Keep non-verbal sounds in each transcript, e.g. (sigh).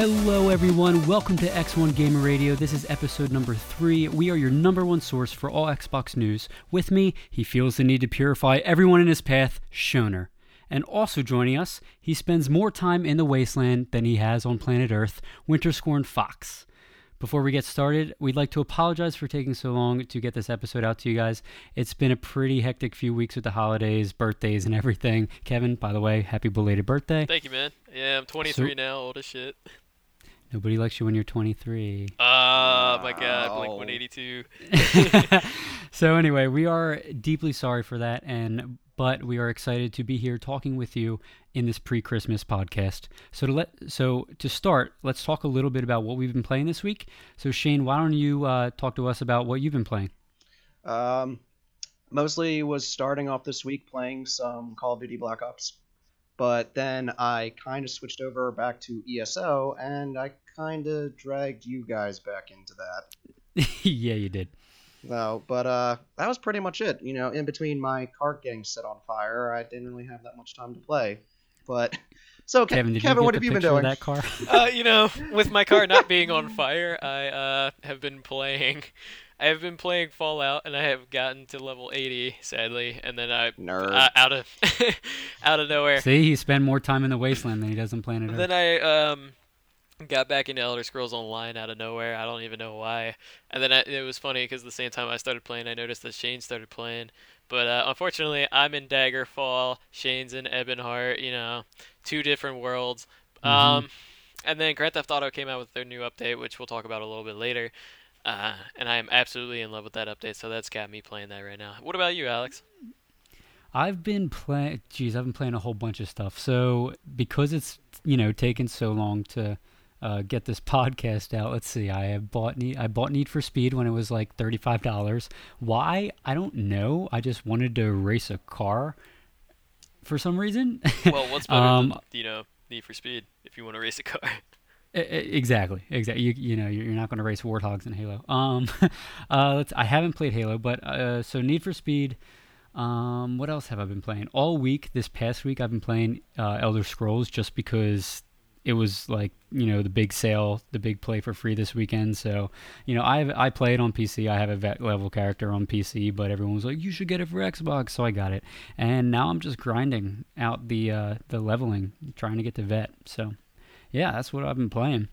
Hello, everyone. Welcome to X1 Gamer Radio. This is episode number three. We are your number one source for all Xbox news. With me, he feels the need to purify everyone in his path, Shoner. And also joining us, he spends more time in the wasteland than he has on planet Earth, Winterscorn Fox. Before we get started, we'd like to apologize for taking so long to get this episode out to you guys. It's been a pretty hectic few weeks with the holidays, birthdays, and everything. Kevin, by the way, happy belated birthday. Thank you, man. Yeah, I'm 23 now, old as shit. Nobody likes you when you're 23. Oh my god, Blink 182. (laughs) so anyway, we are deeply sorry for that, and but we are excited to be here talking with you in this pre-Christmas podcast. So to let so to start, let's talk a little bit about what we've been playing this week. So Shane, why don't you uh, talk to us about what you've been playing? Um, mostly was starting off this week playing some Call of Duty Black Ops, but then I kind of switched over back to ESO, and I kind of dragged you guys back into that. (laughs) yeah, you did. No, but uh, that was pretty much it. You know, in between my cart getting set on fire, I didn't really have that much time to play. But so, Ke- Kevin, did Kevin, you what have you been picture of doing? that car? uh, you know, with my car not (laughs) being on fire, I uh, have been playing. I have been playing Fallout, and I have gotten to level 80, sadly, and then I Nerd. uh, out of (laughs) out of nowhere. See, he spent more time in the wasteland than he does on planet Earth. Then I um got back into Elder Scrolls Online out of nowhere. I don't even know why. And then I, it was funny because the same time I started playing, I noticed that Shane started playing. But uh, unfortunately, I'm in Daggerfall. Shane's in Ebonheart. You know, two different worlds. Um, and then Grand Theft Auto came out with their new update, which we'll talk about a little bit later. Uh, and I am absolutely in love with that update, so that's got me playing that right now. What about you, Alex? I've been playing. Geez, I've been playing a whole bunch of stuff. So because it's you know taken so long to uh, get this (laughs) podcast out, let's see. I have bought Need. I bought Need for Speed when it was like thirty five dollars. Why? I don't know. I just wanted to race a car for some reason. Well, what's better (laughs) Um, than you know Need for Speed if you want to race a car? (laughs) Exactly, exactly. You, you know, you're not going to race warthogs in Halo. Um, (laughs) uh, let's. I haven't played Halo, but uh, so Need for Speed. Um, what else have I been playing all week? This past week, I've been playing uh, Elder Scrolls just because it was like you know the big sale, the big play for free this weekend. So you know, I I play it on PC. I have a vet level character on PC, but everyone was like, you should get it for Xbox, so I got it. And now I'm just grinding out the uh, the leveling, trying to get to vet. So yeah, that's what I've been playing.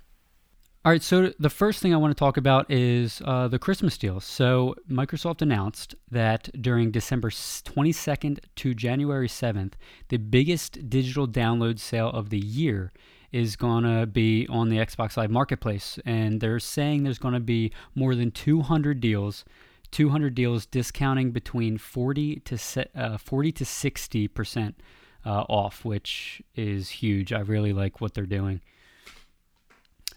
All right, so the first thing I want to talk about is uh, the Christmas deals. So Microsoft announced that during December 22nd to January 7th, the biggest digital download sale of the year is going to be on the Xbox Live Marketplace. And they're saying there's going to be more than 200 deals 200 deals discounting between 40 to uh, 40 to 60 percent uh, off, which is huge. I really like what they're doing.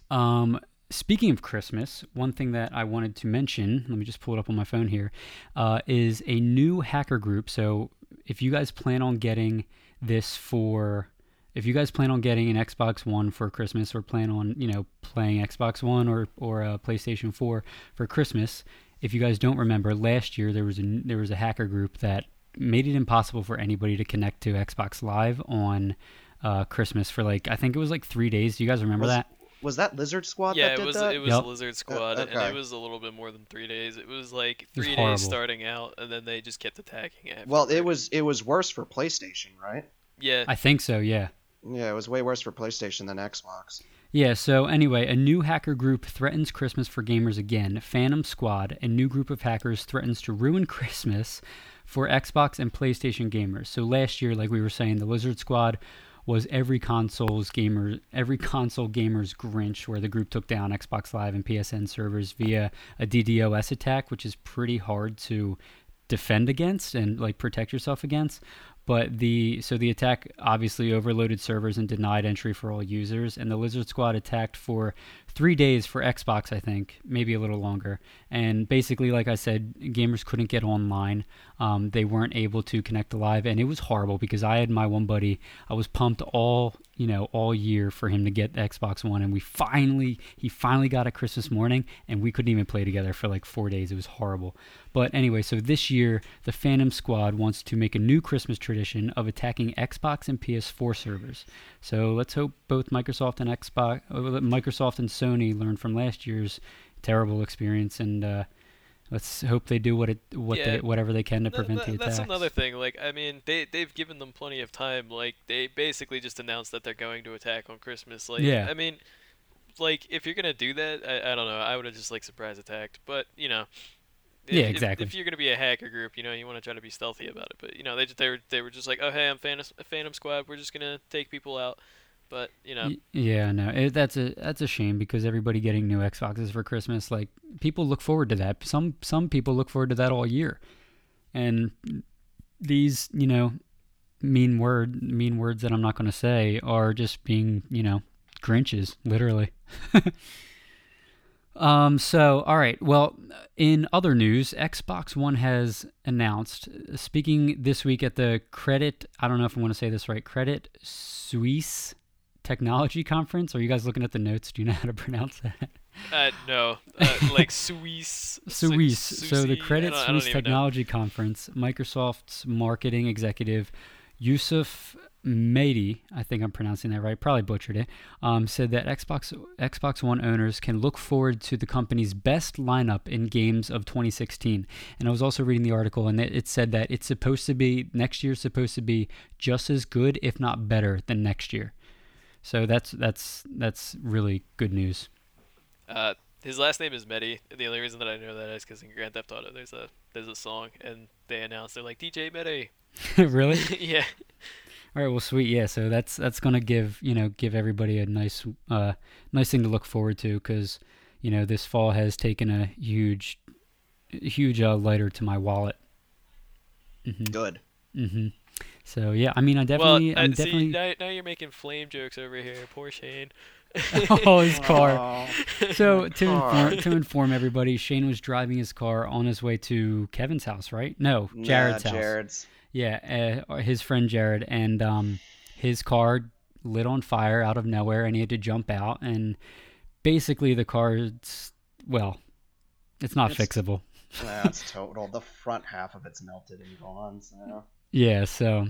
Um, speaking of Christmas, one thing that I wanted to mention, let me just pull it up on my phone here, uh, is a new hacker group. So if you guys plan on getting this for if you guys plan on getting an Xbox One for Christmas or plan on, you know, playing Xbox One or or a PlayStation 4 for Christmas, if you guys don't remember, last year there was a there was a hacker group that made it impossible for anybody to connect to Xbox Live on uh, Christmas for like I think it was like three days. Do you guys remember Was- that? Was that Lizard Squad yeah, that it was that? it was Yep. Lizard Squad, and okay. it was a little bit more than three days. It was like three horrible. days starting out, and then they just kept attacking it. well, it was it was worse for PlayStation, right? yeah. I think so. Yeah. Yeah, it was way worse for PlayStation than Xbox. Yeah, so anyway, a new hacker group threatens Christmas for gamers again. Phantom Squad, a new group of hackers, threatens to ruin (laughs) Christmas for Xbox and PlayStation gamers. So last year, like we were saying, the Lizard Squad was every console's gamer, every console gamer's Grinch, where the group took down Xbox Live and PSN servers via a DDoS attack, which is pretty hard to defend against and like protect yourself against. But the so the attack obviously overloaded servers and denied entry for all users, and the Lizard Squad attacked for three days for Xbox, I think, maybe a little longer. And basically, like I said, gamers couldn't get online. Um, they weren't able to connect live, and it was horrible because I had my one buddy. I was pumped all you know all year for him to get the Xbox One, and we finally he finally got it Christmas morning, and we couldn't even play together for like four days. It was horrible. But anyway, so this year the Phantom Squad wants to make a new Christmas tradition of attacking Xbox and PS4 servers. So let's hope both Microsoft and Xbox, Microsoft and Sony learn from last year's terrible experience, and uh, let's hope they do what it what Yeah. they, whatever they can to prevent th- the that's another thing. Like, I mean, they they've given them plenty of time. Like, they basically just announced that they're going to attack on Christmas. Like, Yeah. I mean, like if you're gonna do that, I, I don't know. I would have just like surprise attacked. But you know, if- Yeah, exactly. If, you're gonna be a hacker group, you know, you want to try to be stealthy about it. But you know, they they were they were just like, oh hey, I'm Phantom Phantom Squad. We're just gonna take people out. But you know, Yeah, no, it, that's a that's a shame because everybody getting new Xboxes for Christmas, like people look forward to that. Some some people look forward to that all year, and these you know mean word mean words that I'm not going to say are just being you know Grinches, literally. (laughs) um. So all right. Well, in other news, Xbox One has announced. Speaking this week at the Credit, I don't know if I want to say this right. Credit Suisse technology conference. Are you guys looking at the notes? Do you know how to (laughs) pronounce that? uh, no, uh, like Suisse. (laughs) Su- Suisse. So the Credit I don't- I don't Suisse even know. Technology Conference, Microsoft's marketing executive Yusuf Mehdi, I think I'm pronouncing that right, probably butchered it, um, said that Xbox Xbox One owners can look forward to the company's best lineup in games of 2016. And I was also reading the article, and it, it said that it's supposed to be next year's supposed to be just as good, if not better, than next year. So that's that's that's really good news. Uh, his last name is Mehdi. The only reason that I know that is because in Grand Theft Auto, there's a there's a song, and they announced they're like DJ Mehdi. (laughs) really? (laughs) yeah. All right, well, sweet, yeah. So that's that's gonna give you know give everybody a nice uh nice thing to look forward to because you know this fall has taken a huge huge uh, lighter to my wallet. hmm Good. hmm So yeah, I mean, I definitely, well, uh, I'm see, definitely. now, now you're making flame jokes over here. Poor Shane. (laughs) oh, his car. Aw. (laughs) So to Car. inform, to inform everybody, Shane was driving his car on his way to Kevin's house, right? No, Jared's Nah, house. Jared's. Yeah, uh, his friend Jared, and um, his car lit on fire out of nowhere, and he had to jump out. And basically, the car's well, it's not It's- fixable. That's (laughs) total. The front half of it's melted and gone. So Yeah, so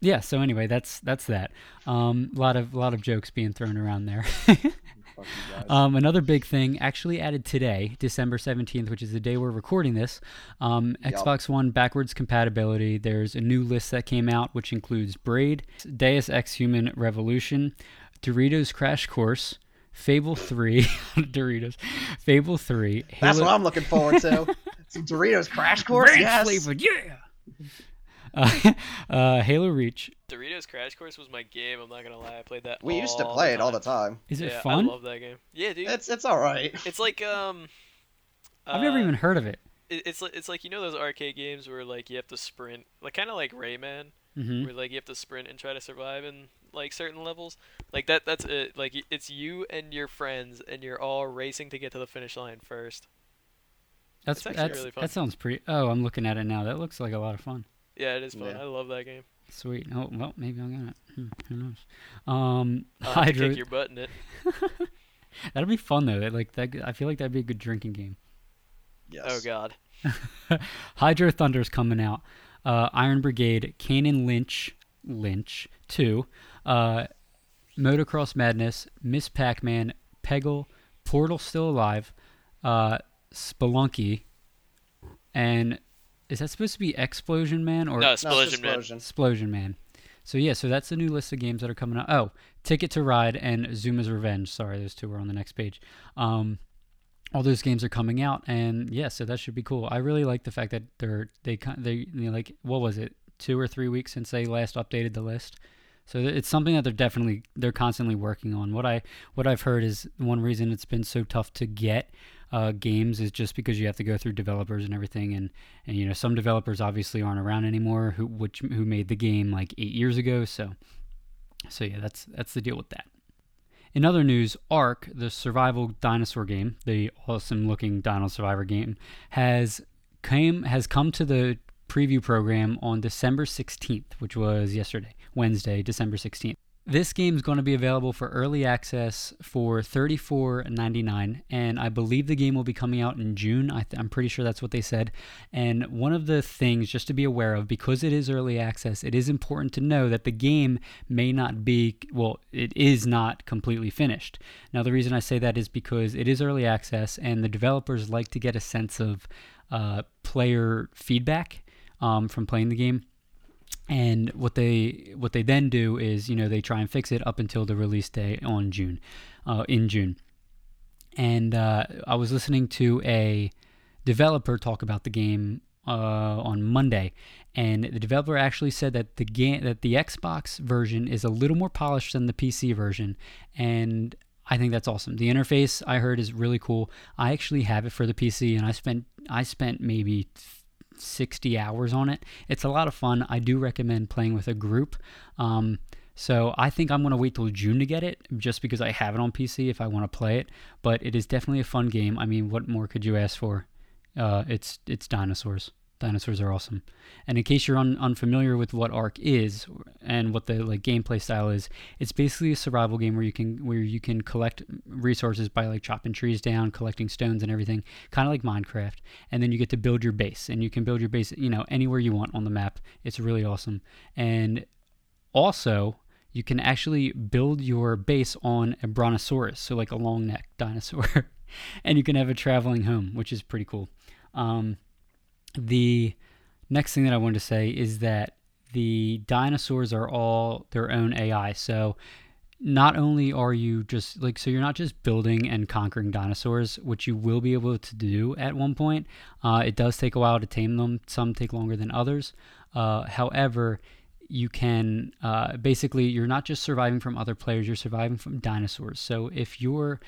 yeah, so anyway, that's that's that. Um, a lot of lot of jokes being thrown around there. (laughs) fuck you guys. Um, another big thing actually added today, December 17th, which is the day we're recording this. Um, Yup. Xbox One backwards compatibility. There's a new list that came out, which includes Braid, Deus Ex Human Revolution, Doritos Crash Course, Fable 3, (laughs) Doritos, Fable 3, That's what I'm looking forward to. (laughs) Some Doritos Crash Course. Ranch yes. flavored, yeah! Uh, (laughs) uh, Halo Reach. Doritos Crash Course was my game. I'm not gonna lie. I played that. We used to play it all the time. time. Is it yeah, fun? I love that game. Yeah, dude. It's it's all right. It's like um. I've never uh, even heard of it. it- It's like it's like you know those arcade games where like you have to sprint, like kind of like Rayman, hmm where like you have to sprint and try to survive in like certain levels. Like that. That's it. Like it's you and your friends, and you're all racing to get to the finish line first. That's that's really fun. that sounds pretty. Oh, I'm looking at it now. That looks like a lot of fun. Yeah, it is fun. Yeah. I love that game. Sweet. Oh well, maybe I'll get it. Hmm, who knows? Um, I'll (laughs) have to Hydro. kick your butt in it. (laughs) That'd be fun though. That- Like that. I feel like that'd be a good drinking game. Yes. Oh god. (laughs) Hydro Thunder's coming out. Uh, Iron Brigade, Kane and Lynch, Lynch two, uh, Motocross Madness, Miss Pac-Man, Peggle, Portal Still Alive, uh, Spelunky, and is that supposed to be Explosion Man or No, No, Explosion Man. Explosion. Explosion Man? So yeah, so that's the new list of games that are coming out. Oh, Ticket to Ride and Zuma's Revenge. Sorry, those two are on the next page. Um, all those games are coming out, and yeah, so that should be cool. I really like the fact that they're they kind they you know, like what was it two or three weeks since they last updated the list. So it's something that they're definitely they're constantly working on. What I what I've heard is one reason it's been so tough to get uh, games is just because you have to go through developers and everything, and and you know some developers obviously aren't around anymore who which who made the game like eight years ago. So so yeah, that's that's the deal with that. In other news, Ark, the survival dinosaur game, the awesome-looking Dino Survivor game, has came has come to the preview program on December 16th, which was yesterday, Wednesday, December 16th. This game is going to be available for early access for $34.99, and I believe the game will be coming out in June. I am pretty sure that's what they said. And one of the things just to be aware of, because it is early access, it is important to know that the game may not be, well, it is not completely finished. Now, the reason I say that is because it is early access, and the developers like to get a sense of uh, player feedback um, from playing the game and what they what they then do is you know they try and fix it up until the release day on June, uh, in June. And uh, I was listening to a developer talk about the game uh, on Monday, and the developer actually said that the game that the Xbox version is a little more polished than the PC version, and I think that's awesome. The interface I heard is really cool. I actually have it for the PC, and I spent I spent maybe 60 hours on it. It's a lot of fun. I do recommend playing with a group. Um, so I think I'm going to wait till June to get it just because I have it on PC if I want to play it. But it is definitely a fun game. I mean, what more could you ask for? Uh, it's it's dinosaurs. Dinosaurs are awesome. And in case you're un- unfamiliar with what Ark is and what the like gameplay style is, it's basically a survival game where you can where you can collect resources by like chopping trees down, collecting stones and everything, kind of like Minecraft. And then you get to build your base, and you can build your base, you know, anywhere you want on the map. It's really awesome. And also, you can actually build your base on a brontosaurus, so like a long neck dinosaur, (laughs) and you can have a traveling home, which is pretty cool. Um, the next thing that I wanted to say is that the dinosaurs are all their own AI. So not only are you just like so you're not just building and conquering dinosaurs which you will be able to do at one point uh, it does take a while to tame them. Some take longer than others. Uh, however you can uh, basically you're not just surviving from other players you're surviving from dinosaurs. So if your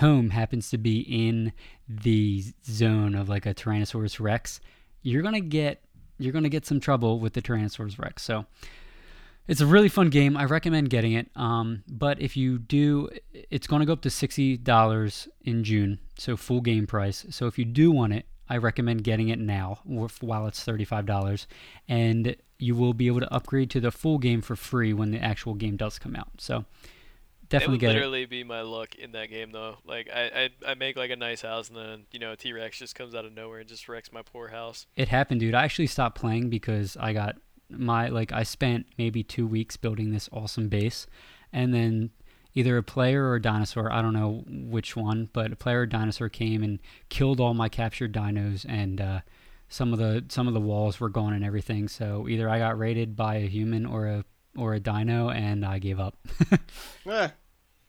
home happens to be in the zone of like a tyrannosaurus rex you're gonna get you're gonna get some trouble with the Tyrannosaurus Rex. So it's a really fun game. I recommend getting it. Um, but if you do, it's gonna go up to sixty dollars in June, so full game price. So if you do want it, I recommend getting it now while it's thirty-five dollars, and you will be able to upgrade to the full game for free when the actual game does come out. So definitely get it. Would literally be my luck in that game though. Like I, I, I make like a nice house and then you know T Rex just comes out of nowhere and just wrecks my poor house. It happened, dude. I actually stopped playing because I got my like I spent maybe two weeks building this awesome base, and then either a player or a dinosaur, I don't know which one, but a player or dinosaur came and killed all my captured dinos and. uh some of the some of the walls were gone and everything. So either I got raided by a human or a or a dino, and I gave up. (laughs) eh,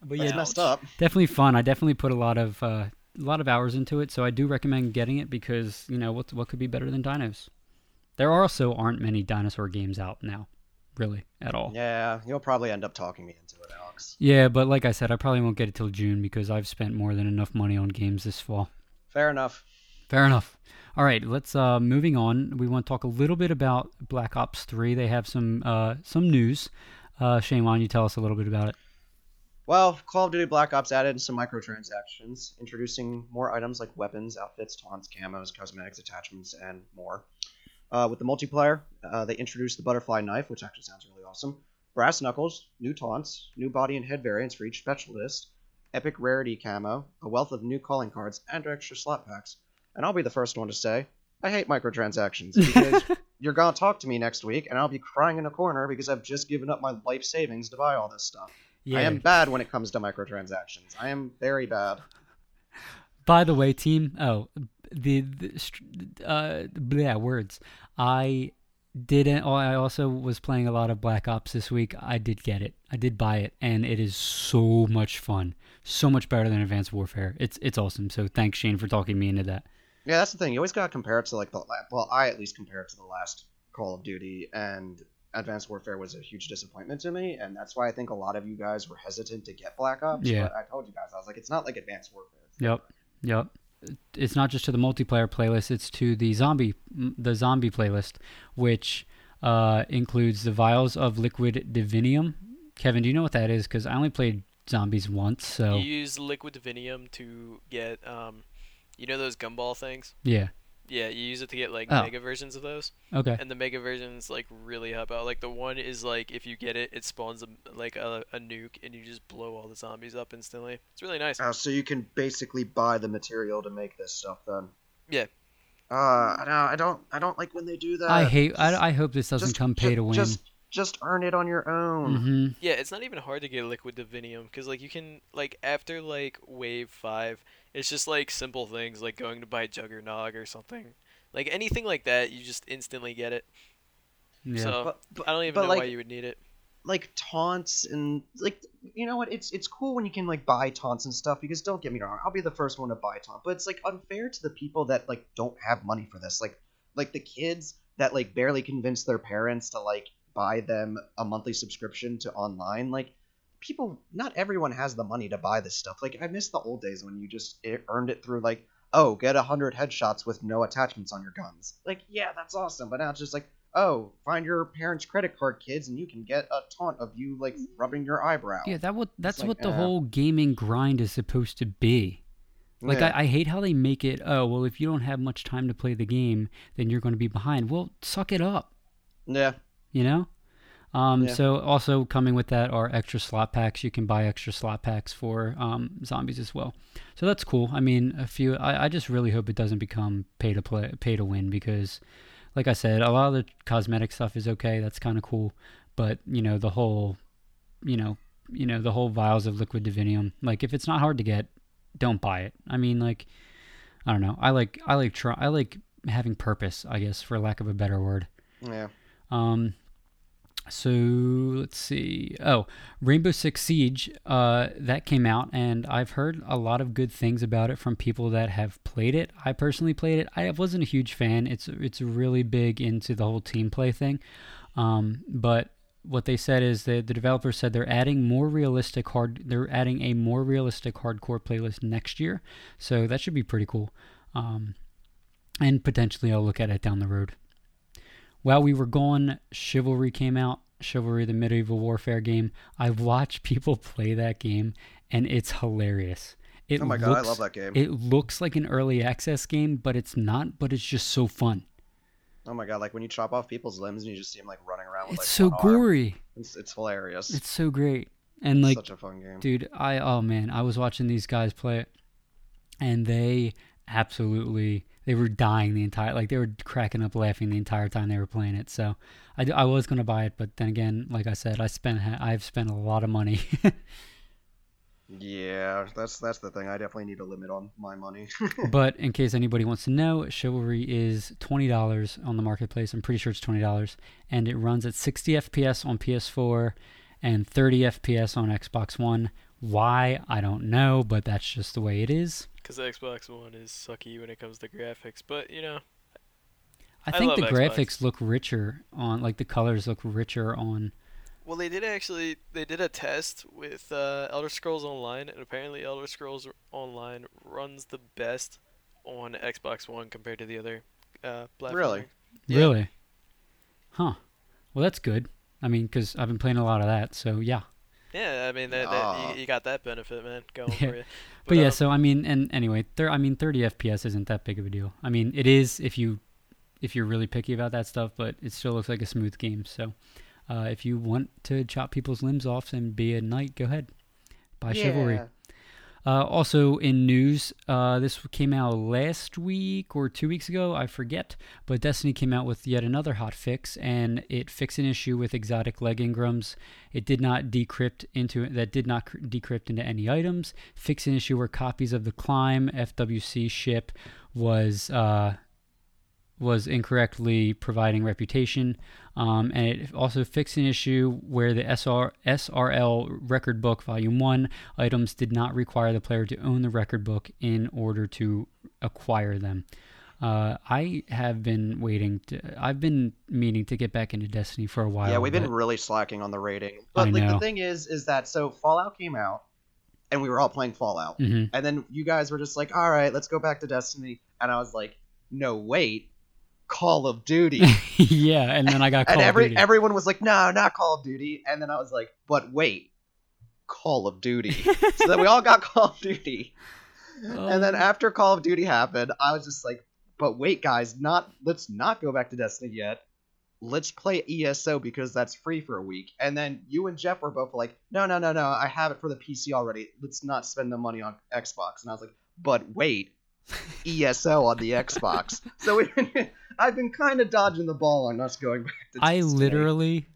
but yeah, messed up. Definitely fun. I definitely put a lot of uh, a lot of hours into it, so I do recommend getting it because you know what what could be better than dinos. There also aren't many dinosaur games out now, really at all. Yeah, you'll probably end up talking me into it, Alex. Yeah, but like I said, I probably won't get it till June because I've spent more than enough money on games this fall. Fair enough. Fair enough. All right, let's uh, moving on. We want to talk a little bit about Black Ops Three. They have some uh, some news. Uh, Shane, why don't you tell us a little bit about it? Well, Call of Duty Black Ops added some microtransactions, introducing more items like weapons, outfits, taunts, camos, cosmetics, attachments, and more. Uh, with the multiplayer, uh, they introduced the butterfly knife, which actually sounds really awesome. Brass knuckles, new taunts, new body and head variants for each specialist, epic rarity camo, a wealth of new calling cards, and extra slot packs. And I'll be the first one to say, I hate microtransactions (laughs) because you're gonna talk to me next week, and I'll be crying in a corner because I've just given up my life savings to buy all this stuff. Yeah. I am bad when it comes to microtransactions. I am very bad. By the way, team. Oh, the, the uh, yeah, words. I didn't. Oh, I also was playing a lot of Black Ops this week. I did get it. I did buy it, and it is so much fun. So much better than Advanced Warfare. It's it's awesome. So thanks, Shane, for talking me into that. Yeah, that's the thing. You always gotta compare it to like the well, I at least compare it to the last Call of Duty, and Advanced Warfare was a huge disappointment to me, and that's why I think a lot of you guys were hesitant to get Black Ops. Yeah. But I told you guys, I was like, it's not like Advanced Warfare. Yep. Yep. it's not just to the multiplayer playlist; it's to the zombie the zombie playlist, which uh, includes the vials of liquid divinium. Kevin, do you know what that is? Because I only played zombies once, so You use liquid divinium to get, um, you know those gumball things? yeah. Yeah, you use it to get like Oh. mega versions of those, Okay. and the mega versions like really help out. Like the one is like if you get it, it spawns a, like a, a nuke, and you just blow all the zombies up instantly. It's really nice. Uh, so you can basically buy the material to make this stuff then. Yeah. Uh, I don't, I don't, I don't like when they do that. I hate. I, I hope this doesn't Just- come pay ju- to win. Just, just earn it on your own. hmm Yeah, it's not even hard to get liquid divinium because like you can like after like wave five, it's just like simple things like going to buy Juggernog or something. Like anything like that, you just instantly get it. Yeah. So But, but, I don't even know like, why you would need it. like taunts and like you know what it's it's cool when you can like buy taunts and stuff because don't get me wrong i'll be the first one to buy taunt but it's like unfair to the people that like don't have money for this like like the kids that like barely convince their parents to like buy them a monthly subscription to online like people not everyone has the money to buy this stuff like i miss the old days when you just earned it through like oh get a hundred headshots with no attachments on your guns like yeah that's awesome but now it's just like oh, find your parents' credit card, kids, and you can get a taunt of you like rubbing your eyebrow. Yeah, that what that's like, what the uh, whole gaming grind is supposed to be. Like Yeah. I, I hate how they make it. Oh well, if you don't have much time to play the game, then you're going to be behind. Well, suck it up. yeah, You know. Um, Yeah. So also coming with that are extra slot packs. You can buy extra slot packs for um, zombies as well. So that's cool. I mean, a few. I, I just really hope it doesn't become pay to play, pay to win because, like I said, a lot of the cosmetic stuff is okay. That's kind of cool, but you know the whole, you know, you know the whole vials of liquid divinium. Like if it's not hard to get, don't buy it. I mean, like, I don't know. I like I like try I like having purpose. I guess for lack of a better word. yeah. Um, so let's see. Oh, Rainbow Six Siege. Uh, that came out, and I've heard a lot of good things about it from people that have played it. I personally played it. I wasn't a huge fan. It's it's really big into the whole team play thing. Um, but what they said is that the developers said they're adding more realistic hard. They're adding a more realistic hardcore playlist next year. So that should be pretty cool. Um, and potentially I'll look at it down the road. While we were gone, Chivalry came out. Chivalry, the medieval warfare game. I've watched (laughs) people play that game, and it's hilarious. It Oh my god, I love that game. It looks like an early access game, but it's not. But it's just so fun. oh my god, like when you chop off people's limbs and you just see them like running around with It's like so gory. It's, it's hilarious. It's so great. And like, such a fun game. dude, I oh man, I was watching these guys play it, and they absolutely they were dying the entire like they were cracking up laughing the entire time they were playing it. So I, I was gonna buy it, but then again, like I said, I spent I've spent a lot of money. (laughs) Yeah, that's that's the thing. I definitely need a limit on my money. (laughs) but in case anybody wants to know, Chivalry is twenty dollars on the marketplace. I'm pretty sure it's twenty dollars, and it runs at 60 FPS on PS4 and 30 FPS on Xbox One. Why I don't know, but that's just the way it is. Because Xbox One is sucky when it comes to graphics, but you know, I I think love the Xbox. graphics look richer on, like the colors look richer on. well they did actually they did a test with uh, Elder Scrolls Online, and apparently Elder Scrolls Online runs the best on Xbox One compared to the other uh, platforms. Really? Yeah. Really? Huh. Well, that's good. I mean, because I've been playing a lot of that, so yeah. Yeah, I mean that, that you, you got that benefit, man, (laughs) going Yeah. for you. But, yeah, um, so I mean, and anyway, there. I mean, 30 FPS isn't that big of a deal. I mean, it is if you if you're really picky about that stuff, but it still looks like a smooth game. So, uh, if you want to chop people's limbs off and be a knight, go ahead. Buy Chivalry. Uh, also in news, uh, this came out last week or two weeks ago, I forget. But Destiny came out with yet another hot fix, and it fixed an issue with exotic leg engrams. It did not decrypt into that did not cr- decrypt into any items. Fixed an issue where copies of the Climb FWC ship was uh, was incorrectly providing reputation. Um, and it also fixed an issue where the SR, SRL record book volume 1 items did not require the player to own the record book in order to acquire them. Uh, I have been waiting to. I've been meaning to get back into Destiny for a while. yeah, we've been really slacking on the rating. I But like know. the thing is, is that so Fallout came out, and we were all playing Fallout. hmm And then you guys were just like, "All right, let's go back to Destiny." And I was like, "No, wait, Call of Duty." (laughs) yeah, and then I got Call and of every Duty. everyone was like, "No, not Call of Duty." And then I was like, "But wait, Call of Duty." so then we all got (laughs) Call of Duty. (laughs) And then Um, after Call of Duty happened, I was just like, "But wait, guys, not let's not go back to Destiny yet. Let's play ESO because that's free for a week." And then you and Jeff were both like, "No, no, no, no, I have it for the PC already. Let's not spend the money on Xbox." And I was like, "But wait, ESO on the Xbox." so been, I've been kind of dodging the ball on us going back to I literally,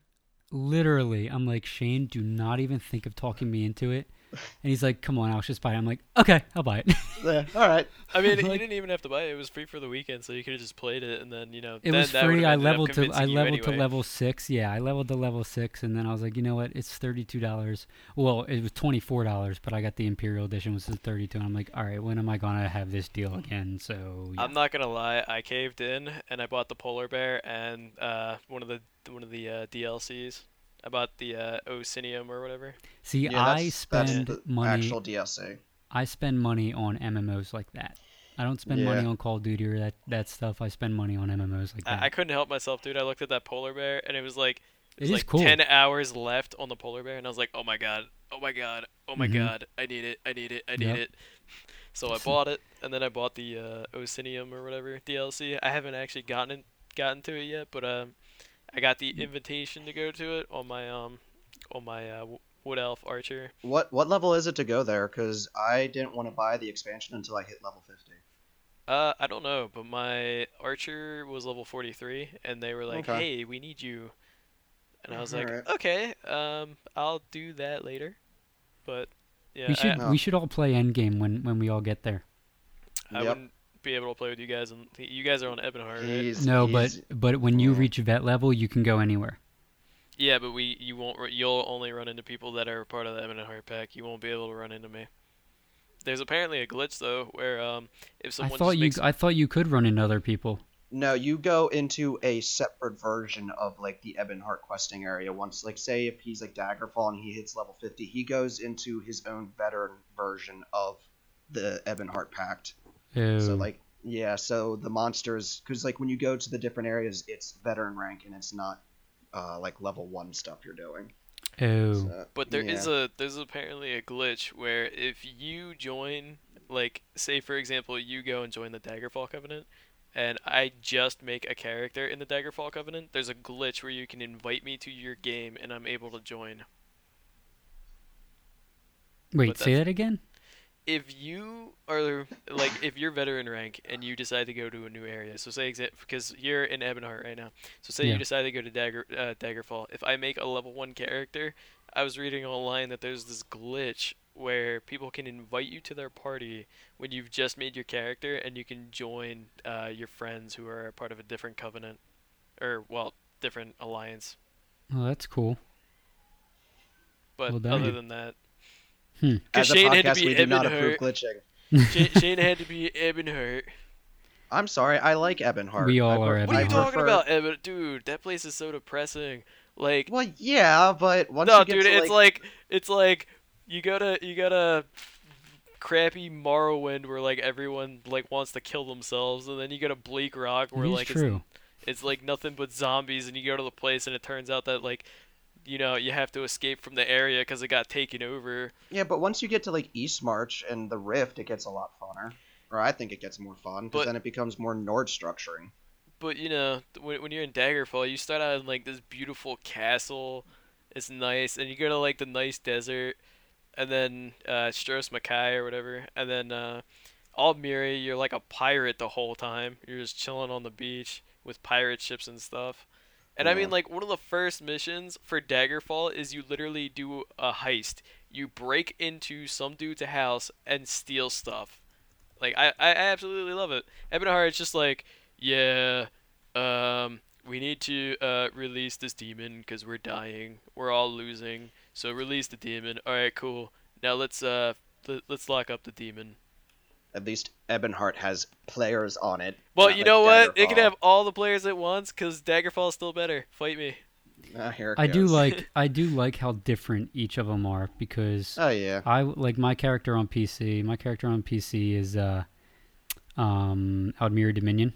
literally, I'm like Shane, do not even think of talking me into it. And he's like, "Come on, I'll just buy it." I'm like, "Okay, I'll buy it." (laughs) Yeah, all right. I mean, you didn't even have to buy it. It was free for the weekend, so you could have just played it, and then you know. It then was that free. I leveled to I convincing you leveled to level six. Yeah, I leveled to level six, and then I was like, you know what? It's thirty two dollars. Well, it was twenty four dollars, but I got the Imperial Edition, which is thirty two. And I'm like, all right, when am I gonna have this deal again? So yeah. I'm not gonna lie, I caved in and I bought the polar bear and uh, one of the one of the uh, DLCs. I bought the uh, Orsinium or whatever. see, Yeah, I that's, spend that's the money. actual DLC. I spend money on MMOs like that. I don't spend money on Call of Duty or that that stuff. I spend money on MMOs like that. I, I couldn't help myself, dude. I looked at that polar bear and it was like It it was is like cool. ten hours left on the polar bear, and I was like, oh my god, oh my god, oh my Mhm. god, I need it, I need it, I need Yep. it. So I bought it, and then I bought the uh, Orsinium or whatever DLC. I haven't actually gotten it, gotten to it yet, but um, I got the invitation to go to it on my um on my uh, w- Wood Elf Archer. What what level is it to go there? Because I didn't want to buy the expansion until I hit level fifty. Uh, I don't know, but my Archer was level 43, and they were like, Okay. "Hey, we need you," and I was like, Alright. "Okay, um, I'll do that later." But yeah, we should I, No. we should all play Endgame when when we all get there. I Yep. wouldn't be able to play with you guys, and you guys are on Ebonheart, right? He's, No, he's- but but when you yeah. reach vet level, you can go anywhere. Yeah, but we you won't you'll only run into people that are part of the Ebonheart Pact. You won't be able to run into me. There's apparently a glitch though, where um, if I thought just you makes I thought you could run into other people. No, you go into a separate version of like the Ebonheart questing area. Once, like, say if he's like Daggerfall and he hits level fifty, he goes into his own veteran version of the Ebonheart Pact. Oh, So like, yeah, so the monsters, because like when you go to the different areas, it's veteran rank and it's not uh, like level one stuff you're doing. oh, So, But there is yeah. a there's apparently a glitch where if you join, like say for example, you go and join the Daggerfall Covenant, and I just make a character in the Daggerfall Covenant, there's a glitch where you can invite me to your game and I'm able to join. wait, say that again. If you are like if you're veteran rank and you decide to go to a new area, so say because you're in Ebonheart right now, so say Yeah. you decide to go to Dagger uh, Daggerfall. If I make a level one character, I was reading online that there's this glitch where people can invite you to their party when you've just made your character, and you can join uh, your friends who are part of a different covenant, or well, different alliance. Oh, that's cool. But Well other than that, Hmm. because As a Shane had to podcast, be we do not approve glitching. (laughs) Shane, Shane had to be Ebonheart. I'm sorry, I like Ebonheart. We all I are pre- What are I you talking prefer- about, Ebon? Dude, that place is so depressing. Like, Well, yeah, but once no, you get dude, to, it's like it's like you gotta you gotta crappy Morrowind where like everyone like wants to kill themselves, and then you got a Bleakrock where It is like true. It's, it's like nothing but zombies, and you go to the place, and it turns out that like you know you have to escape from the area because it got taken over. Yeah, but once you get to like Eastmarch and the Rift, it gets a lot funner. Or I think it gets more fun because But- then it becomes more Nord structuring. But you know, when, when you're in Daggerfall, you start out in like this beautiful castle. It's nice, and you go to like the nice desert, and then uh, Stros M'Kai or whatever, and then uh, Aldmeri, you're like a pirate the whole time. You're just chilling on the beach with pirate ships and stuff. And I mean, like one of the first missions for Daggerfall is you literally do a heist. You break into some dude's house and steal stuff. Like I, I absolutely love it. Ebonheart, it's just like, yeah, um, we need to uh, release this demon because we're dying. We're all losing. So release the demon. All right, cool. Now let's uh, let, let's lock up the demon. At least Ebonheart has players on it. Well, you like know what? It can have all the players at once because Daggerfall is still better. Fight me. Ah, here it I do like (laughs) I do like how different each of them are because Oh yeah. I like my character on PC. My character on PC is uh, um, Aldmeri Dominion.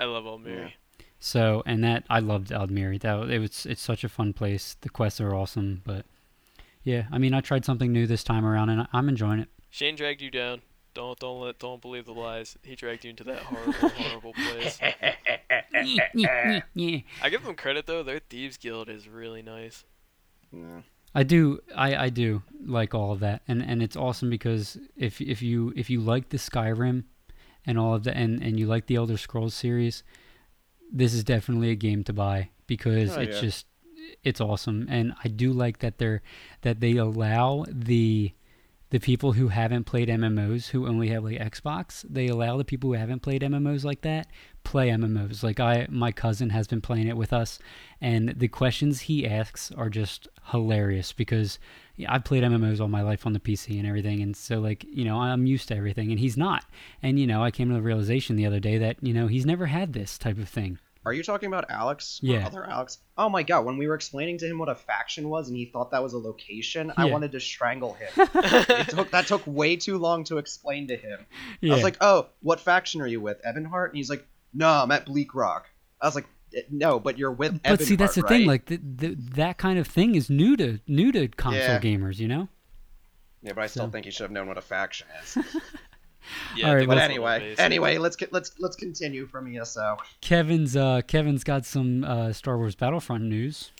I love Almiri. So and that I loved Aldmeri. That it was it's such a fun place. The quests are awesome, but yeah, I mean I tried something new this time around and I- I'm enjoying it. Shane dragged you down. Don't don't let don't believe the lies. He dragged you into that horrible horrible place. (laughs) I give them credit though. Their thieves guild is really nice. Yeah. I do I, I do like all of that and and it's awesome because if if you if you like the Skyrim and all of the and and you like the Elder Scrolls series this is definitely a game to buy because Oh, it's yeah. just it's awesome and I do like that they're that they allow the the people who haven't played MMOs who only have like Xbox they allow the people who haven't played MMOs like that play MMOs like I my cousin has been playing it with us and the questions he asks are just hilarious because I've played MMOs all my life on the PC and everything, and so like you know I'm used to everything, and he's not. And you know I came to the realization the other day that you know he's never had this type of thing. Are you talking about Alex? Yeah. Other Alex? Oh my god, when we were explaining to him what a faction was and he thought that was a location, I Yeah. wanted to strangle him. (laughs) it took that took way too long to explain to him. Yeah, I was like, "Oh, what faction are you with? Ebonheart?" And he's like, "No, I'm at Bleakrock." I was like, "Eh, "No, but you're with but see that's the Ebonheart, thing, right?" like the, the, that kind of thing is new to new to console Yeah. gamers, you know. Yeah, but I still So- think he should have known what a faction is. (laughs) Yeah, All right, but well- that's a little anyway, anyway, let's let's let's continue from ESO. Kevin's uh Kevin's got some uh Star Wars Battlefront news.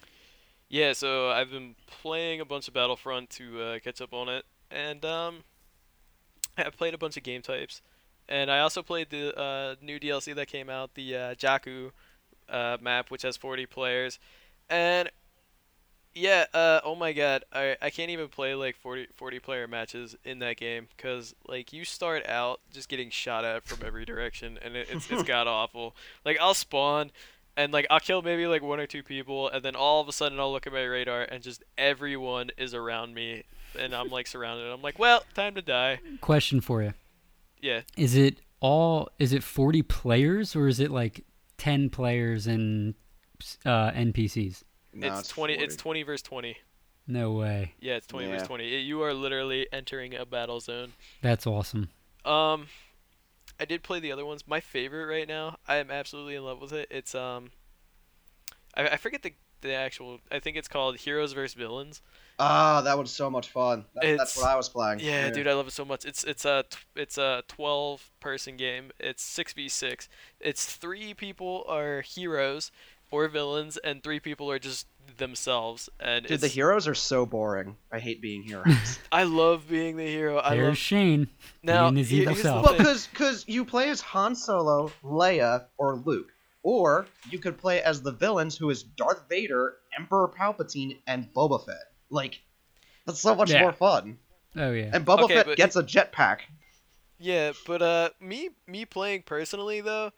Yeah, so I've been playing a bunch of Battlefront to uh, catch up on it, and um, I've played a bunch of game types, and I also played the uh, new DLC that came out, the uh, Jakku uh, map, which has 40 players, and yeah, uh, oh my god, I I can't even play like 40 40 player matches in that game because like you start out just getting shot at from every direction, and it, it's it's (laughs) god awful. Like I'll spawn and like I'll kill maybe like one or two people, and then all of a sudden I'll look at my radar, and just everyone is around me, and I'm like surrounded. I'm like, well, time to die. Question for you: Yeah, Is it all? Is it forty players or is it like ten players and uh, NPCs? No, it's, twenty. 40. It's twenty versus twenty. No way. Yeah, it's twenty Yeah. versus twenty. It- you are literally entering a battle zone. That's awesome. Um, I did play the other ones. My favorite right now, I am absolutely in love with it. It's um, I, I forget the the actual. I think it's called Heroes versus Villains. Ah, that was so much fun. That, that's what I was playing. Yeah, dude, I love it so much. It's it's a it's a twelve person game. It's six v six. It's three people are heroes or villains, and three people are just themselves. And Dude, it's, the heroes are so boring. I hate being heroes. (laughs) I love being the hero. I There's love Shane. now. being his evil self. well, because because you play as Han Solo, Leia, or Luke, or you could play as the villains, who is Darth Vader, Emperor Palpatine, and Boba Fett. Like, that's so much Yeah. more fun. Oh yeah. And Boba Okay, Fett but- gets a jetpack. Yeah, but uh, me me playing personally though,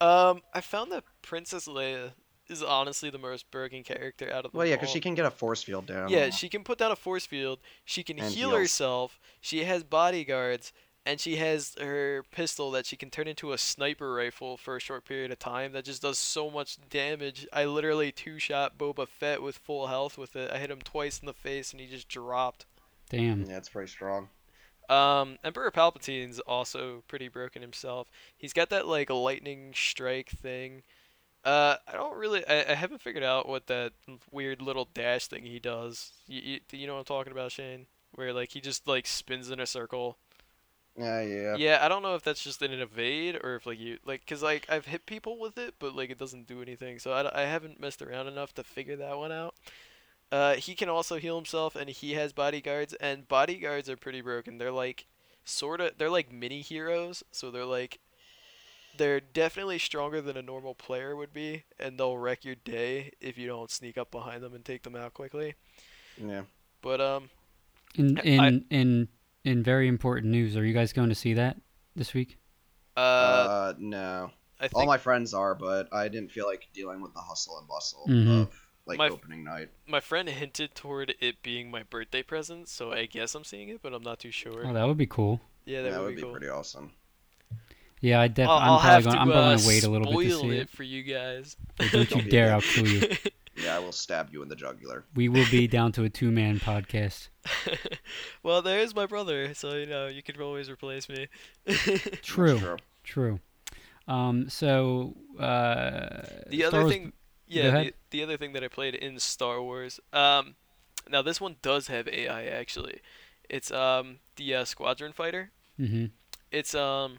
um, I found that Princess Leia is honestly the most broken character out of the. Well, yeah, because she can get a force field down. Yeah, she can put down a force field. She can And heal heals. herself. She has bodyguards, and she has her pistol that she can turn into a sniper rifle for a short period of time. That just does so much damage. I literally two shot Boba Fett with full health with it. I hit him twice in the face, and he just dropped. Damn. Yeah, it's pretty strong. Um, Emperor Palpatine's also pretty broken himself. He's got that like lightning strike thing. Uh, I don't really, I, I haven't figured out what that weird little dash thing he does. You, you, you know what I'm talking about, Shane? Where like he just like spins in a circle. Yeah, yeah. Yeah, I don't know if that's just an evade or if like you like, cause like I've hit people with it, but like it doesn't do anything. So I, I haven't messed around enough to figure that one out. Uh, he can also heal himself, and he has bodyguards, and bodyguards are pretty broken. They're like, sort of, they're like mini heroes, so they're like, they're definitely stronger than a normal player would be, and they'll wreck your day if you don't sneak up behind them and take them out quickly. Yeah. But um, In I- in in in very important news, are you guys going to see that this week? uh, Uh, no. I think All my friends are, but I didn't feel like dealing with the hustle and bustle Mhm. of like My- opening night. my friend hinted toward it being my birthday present, so I guess I'm seeing it, but I'm not too sure. Oh, that would be cool. yeah, that, that would, would be, be cool. pretty awesome. Yeah, I def- I'll, I'm probably have going. to I'm uh, gonna wait a little bit to see it it. for you guys. But don't you (laughs) dare! I'll kill you. (laughs) Yeah, I will stab you in the jugular. We will be (laughs) down to a two man podcast. well, there's my brother, so you know you could always replace me. True. True. True. Um, so uh, The Star other Wars- thing, yeah, the, the other thing that I played in Star Wars. Um, now this one does have AI actually. It's um the uh, Squadron Fighter. mhm. It's um,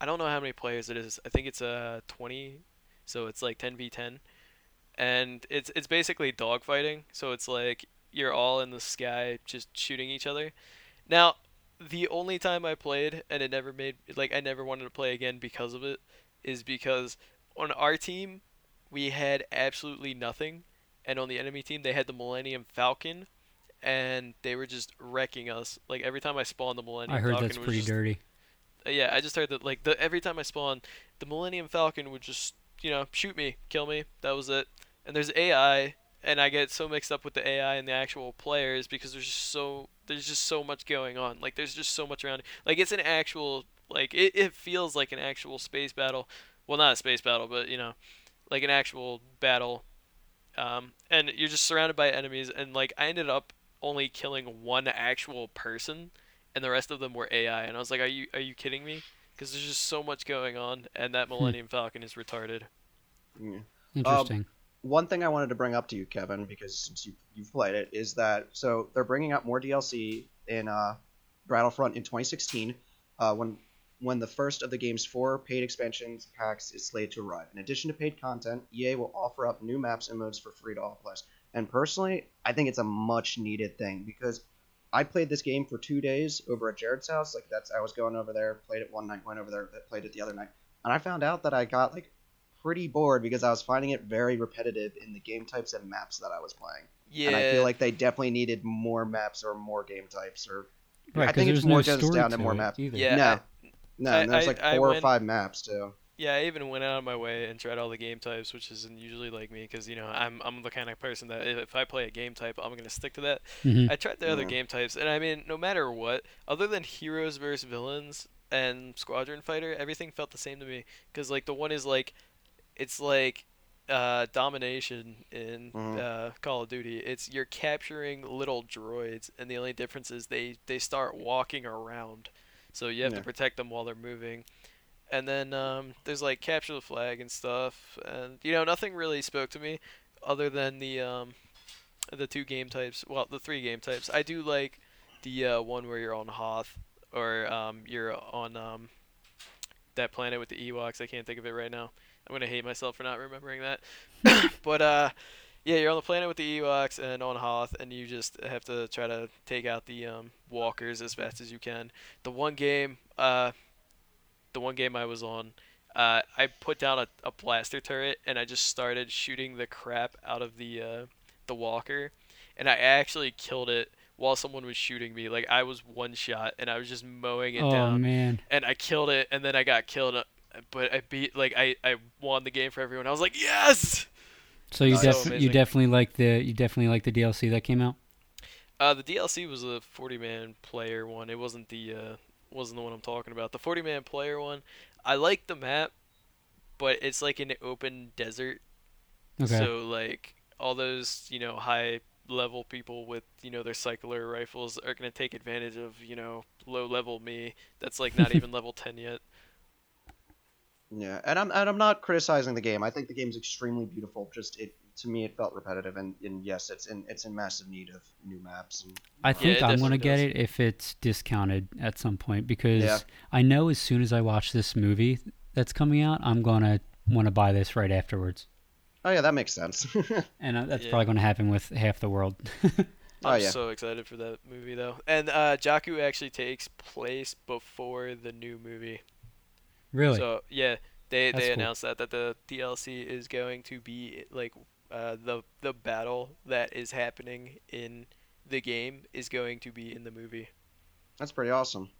I don't know how many players it is. I think it's uh 20, so it's like 10 v 10, and it's it's basically dogfighting. So it's like you're all in the sky just shooting each other. Now, the only time I played and it never made like I never wanted to play again because of it is because on our team we had absolutely nothing, and on the enemy team they had the Millennium Falcon. And they were just wrecking us. Like every time I spawned the Millennium I heard Falcon that's was pretty just dirty. Uh, yeah, I just heard that like the every time I spawn, the Millennium Falcon would just you know shoot me, kill me. That was it. And there's AI, and I get so mixed up with the AI and the actual players because there's just so there's just so much going on. Like there's just so much around. Like it's an actual like it, it feels like an actual space battle. Well, not a space battle, but you know, like an actual battle. Um, and you're just surrounded by enemies, and like I ended up only killing one actual person and the rest of them were AI. And I was like, "Are you are you kidding me?" Because there's just so much going on, and that Millennium Falcon is retarded. Yeah. Interesting. One thing I wanted to bring up to you, Kevin, because since you, you've played it, is that so they're bringing out more DLC in uh, Battlefront in 2016 uh, when when the first of the game's four paid expansions packs is slated to arrive. In addition to paid content, EA will offer up new maps and modes for free to all players. And personally, I think it's a much needed thing because I played this game for two days over at Jared's house. Like that's I was going over there, played it one night, went over there, played it the other night, and I found out that I got like pretty bored because I was finding it very repetitive in the game types and maps that I was playing. Yeah, And I feel like they definitely needed more maps or more game types or right, I 'cause think it's there's more no just down to to more maps. either. Yeah, no. I- no, I- and there's I- like I four or went- five maps too. Yeah. I even went out of my way and tried all the game types, which isn't usually like me, because you know I'm I'm the kind of person that if, if I play a game type, I'm gonna stick to that. Mhm. I tried the other Yeah. game types, and I mean, no matter what, other than heroes versus villains and squadron fighter, everything felt the same to me. Because like the one is like, it's like uh, domination in Mhm. uh, Call of Duty. It's you're capturing little droids, and the only difference is they they start walking around, so you have Yeah. to protect them while they're moving. And then um, there's like capture the flag and stuff, and you know nothing really spoke to me, other than the um, the two game types. Well, the three game types. I do like the uh, one where you're on Hoth, or um, you're on um, that planet with the Ewoks. I can't think of it right now. I'm gonna hate myself for not remembering that. (coughs) but uh, yeah, you're on the planet with the Ewoks and on Hoth, and you just have to try to take out the um, walkers as fast as you can. The one game, uh, the one game I was on, uh, I put down a, a blaster turret and I just started shooting the crap out of the uh, the walker, and I actually killed it while someone was shooting me. Like I was one shot and I was just mowing it Oh down man. and I killed it, and then I got killed. But I beat like I, I won the game for everyone. I was like, yes. So you def- So you definitely like the you definitely like the DLC that came out. Uh, the DLC was a 40 man player one. It wasn't the uh, wasn't the one I'm talking about. The 40 man player one, I like the map, but it's like an open desert. Okay. So like all those you know high level people with you know their cycler rifles are gonna take advantage of you know low level me. That's like not even (laughs) level 10 yet. Yeah, and I'm and I'm not criticizing the game. I think the game's extremely beautiful. Just it to me, it felt repetitive, and, and yes, it's in it's in massive need of new maps. And I think it I'm gonna get does. it if it's discounted at some point because Yeah. I know as soon as I watch this movie that's coming out, I'm gonna want to buy this right afterwards, oh yeah, that makes sense. (laughs) and uh, that's Yeah. probably gonna happen with half the world. (laughs) Oh, I'm yeah. so excited for that movie though. And uh, Jakku actually takes place before the new movie. really? So yeah, they That's they cool. announced that that the DLC is going to be like uh, the the battle that is happening in the game is going to be in the movie. That's pretty awesome.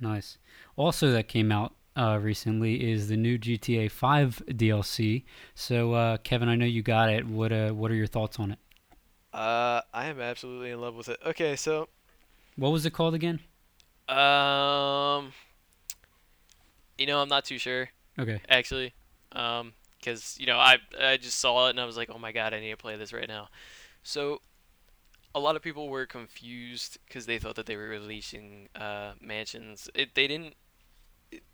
Nice. Also, that came out uh, recently is the new GTA 5 DLC. So, uh, Kevin, I know you got it. What uh, what are your thoughts on it? Uh, I am absolutely in love with it. Okay, so What was it called again? um, you know I'm not too sure Okay. actually. Um, because you know I I just saw it and I was like, oh my god, I need to play this right now. So a lot of people were confused because they thought that they were releasing uh, mansions. It they didn't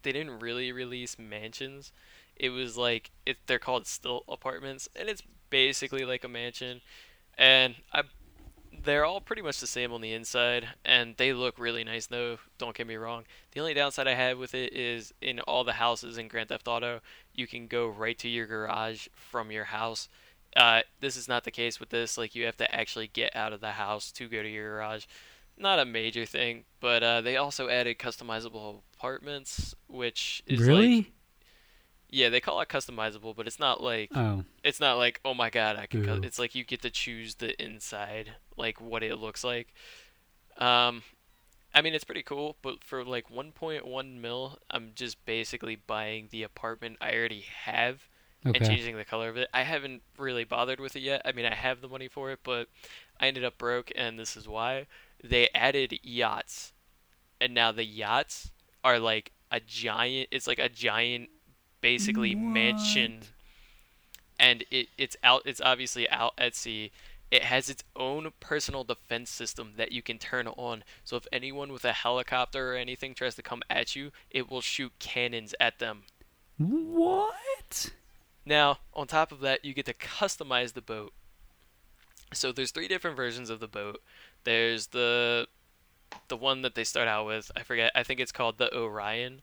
they didn't really release mansions. It was like it they're called still apartments and it's basically like a mansion. And I they're all pretty much the same on the inside and they look really nice though don't get me wrong. The only downside i have with it is in all the houses in grand theft auto you can go right to your garage from your house. Uh, this is not the case with this like you have to actually get out of the house to go to your garage. Not a major thing but uh, they also added customizable apartments which is really? like yeah they call it customizable but it's not like oh, it's not like oh my god i can cu-" it's like you get to choose the inside like what it looks like. Um i mean it's pretty cool but for like 1.1 mil i'm just basically buying the apartment i already have and changing the color of it. I haven't really bothered with it yet. I mean i have the money for it but i ended up broke and this is why. They added yachts and now the yachts are like a giant it's like a giant basically mansion and it, it's out it's obviously out at sea. It has its own personal defense system that you can turn on. So if anyone with a helicopter or anything tries to come at you it will shoot cannons at them. What? now on top of that you get to customize the boat. So there's three different versions of the boat. There's the the one that they start out with. I forget i think it's called the orion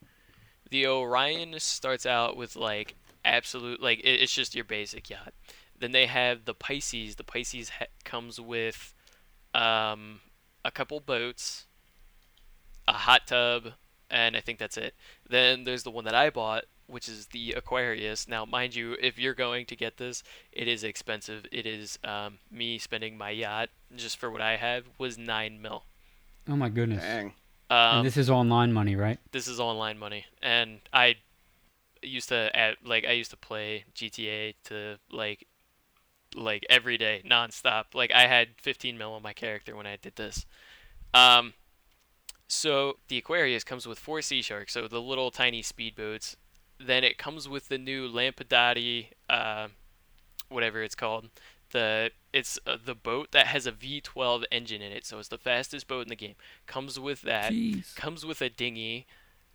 the orion starts out with like absolute like it, it's just your basic yacht. Then they have the pisces. The pisces ha- comes with um, a couple boats a hot tub and i think that's it. Then there's the one that i bought which is the aquarius. Now mind you if you're going to get this it is expensive. It is um, me spending my yacht just for what i have was nine mil. Oh my goodness. Dang. Um, and this is online money, right? this is online money. And i used to add, like i used to play gta to like like every day nonstop. Like i had 15 mil on my character when i did this. Um so the aquarius comes with four sea sharks so the little tiny speedboats then it comes with the new lampadati uh whatever it's called the it's uh, the boat that has a v12 engine in it so it's the fastest boat in the game comes with that Jeez. comes with a dinghy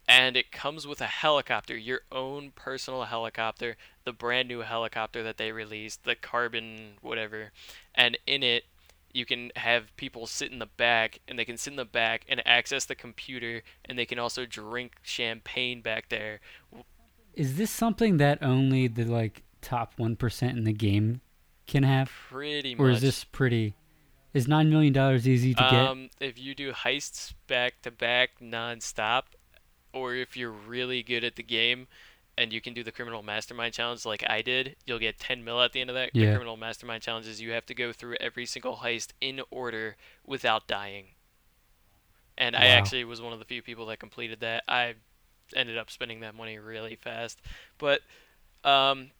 and it comes with a helicopter, your own personal helicopter, the brand new helicopter that they released, the carbon whatever. And in it, you can have people sit in the back and they can sit in the back and access the computer and they can also drink champagne back there. Is this something that only the like top one percent in the game can have, Pretty or is this pretty? Is nine million dollars easy to get? um, if you do heists back to back non-stop, or if you're really good at the game and you can do the criminal mastermind challenge like I did, you'll get 10 mil at the end of that. The criminal mastermind challenge is you have to go through every single heist in order without dying. And I actually was one of the few people that completed that. I ended up spending that money really fast. But um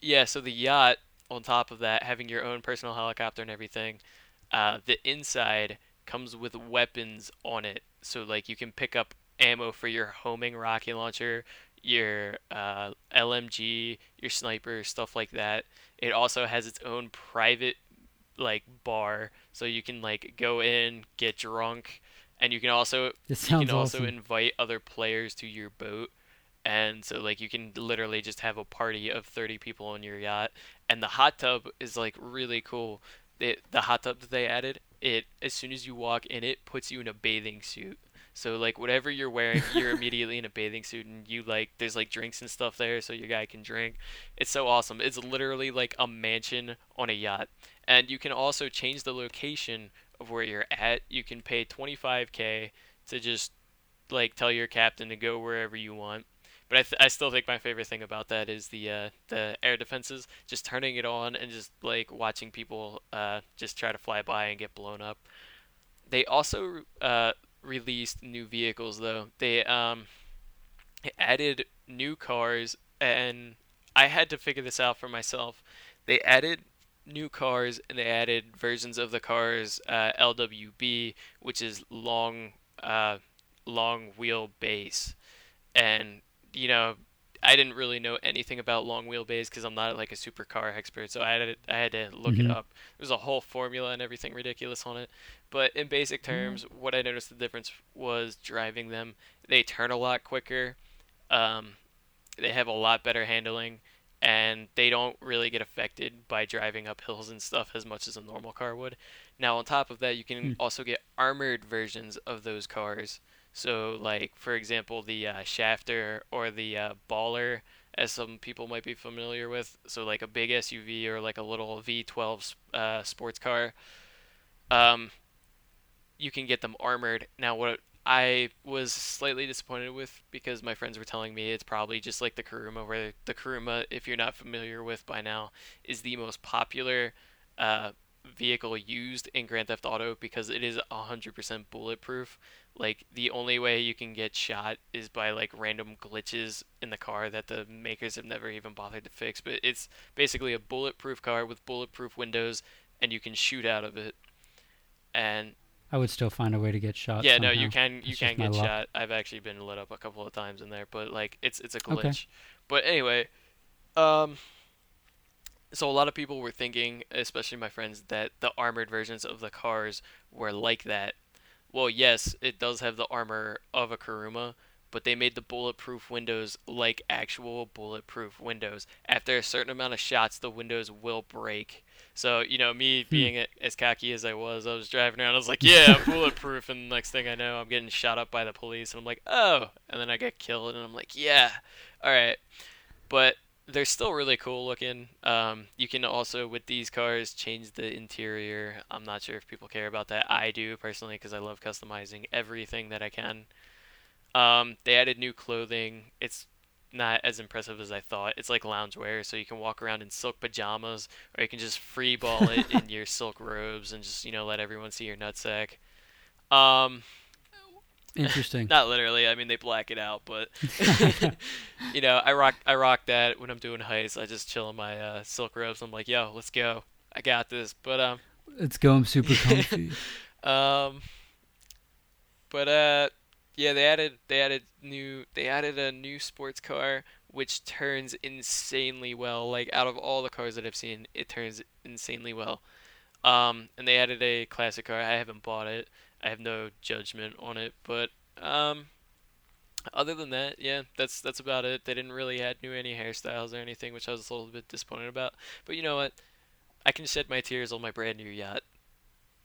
yeah, so the yacht on top of that having your own personal helicopter and everything, uh the inside comes with weapons on it. So like you can pick up ammo for your homing rocket launcher, your uh, LMG, your sniper, stuff like that. It also has its own private like bar, so you can like go in, get drunk, and you can also you can also awesome. invite other players to your boat. And so like you can literally just have a party of 30 people on your yacht. And the hot tub is like really cool. It, the hot tub that they added, it as soon as you walk in it puts you in a bathing suit. So like whatever you're wearing, you're (laughs) immediately in a bathing suit, and you like there's like drinks and stuff there, so your guy can drink. It's so awesome. It's literally like a mansion on a yacht, and you can also change the location of where you're at. You can pay 25k to just like tell your captain to go wherever you want. But I, th- I still think my favorite thing about that is the uh, the air defenses. Just turning it on and just like watching people uh, just try to fly by and get blown up. They also uh, released new vehicles though. They um added new cars and I had to figure this out for myself. They added new cars and they added versions of the cars uh, LWB, which is long uh, long wheelbase. And you know, I didn't really know anything about long wheelbase because I'm not like a supercar expert, so I had to, I had to look Mhm. it up. There's a whole formula and everything ridiculous on it. But in basic terms, what I noticed the difference was driving them. They turn a lot quicker. Um, they have a lot better handling, and they don't really get affected by driving up hills and stuff as much as a normal car would. Now, on top of that, you can Hmm. also get armored versions of those cars. So, like for example, the uh, Shafter or the uh, Baller, as some people might be familiar with. So, like a big SUV or like a little V12 uh, sports car. Um, you can get them armored. Now, what I was slightly disappointed with because my friends were telling me it's probably just like the Kuruma, where the Kuruma, if you're not familiar with by now, is the most popular uh, vehicle used in Grand Theft Auto because it is 100% bulletproof. Like the only way you can get shot is by like random glitches in the car that the makers have never even bothered to fix. But it's basically a bulletproof car with bulletproof windows, and you can shoot out of it. And I would still find a way to get shot. yeah, no, you somehow. can you It's can get shot. I've actually been lit up a couple of times in there, but like it's it's a glitch. Okay. glitch. But anyway, um, so a lot of people were thinking, especially my friends, that the armored versions of the cars were like that. Well, yes, it does have the armor of a Kuruma, but they made the bulletproof windows like actual bulletproof windows. After a certain amount of shots, the windows will break. So, you know, me hmm. being a- as cocky as I was, I was driving around, I was like, yeah, I'm (laughs) bulletproof. And the next thing I know, I'm getting shot up by the police. And I'm like, oh. And then I get killed. And I'm like, yeah, all right. But they're still really cool looking. Um, you can also, with these cars, change the interior. I'm not sure if people care about that. I do personally because I love customizing everything that I can. Um, they added new clothing. It's not as impressive as I thought. It's like loungewear, so you can walk around in silk pajamas, or you can just free ball it (laughs) in your silk robes and just you know let everyone see your nutsack. Um, Interesting. (laughs) not literally. I mean, they black it out, but (laughs) (laughs) you know, I rock I rock that when I'm doing heists. I just chill in my uh, silk robes. I'm like, yo, let's go. I got this. But um, Let's go. I'm super comfy. um, but uh, yeah, they added they added new they added a new sports car which turns insanely well. Like out of all the cars that I've seen, it turns insanely well. Um, and they added a classic car. I haven't bought it. I have no judgment on it, but um, other than that, yeah, that's that's about it. They didn't really add new any hairstyles or anything, which I was a little bit disappointed about. But you know what? I can shed my tears on my brand new yacht.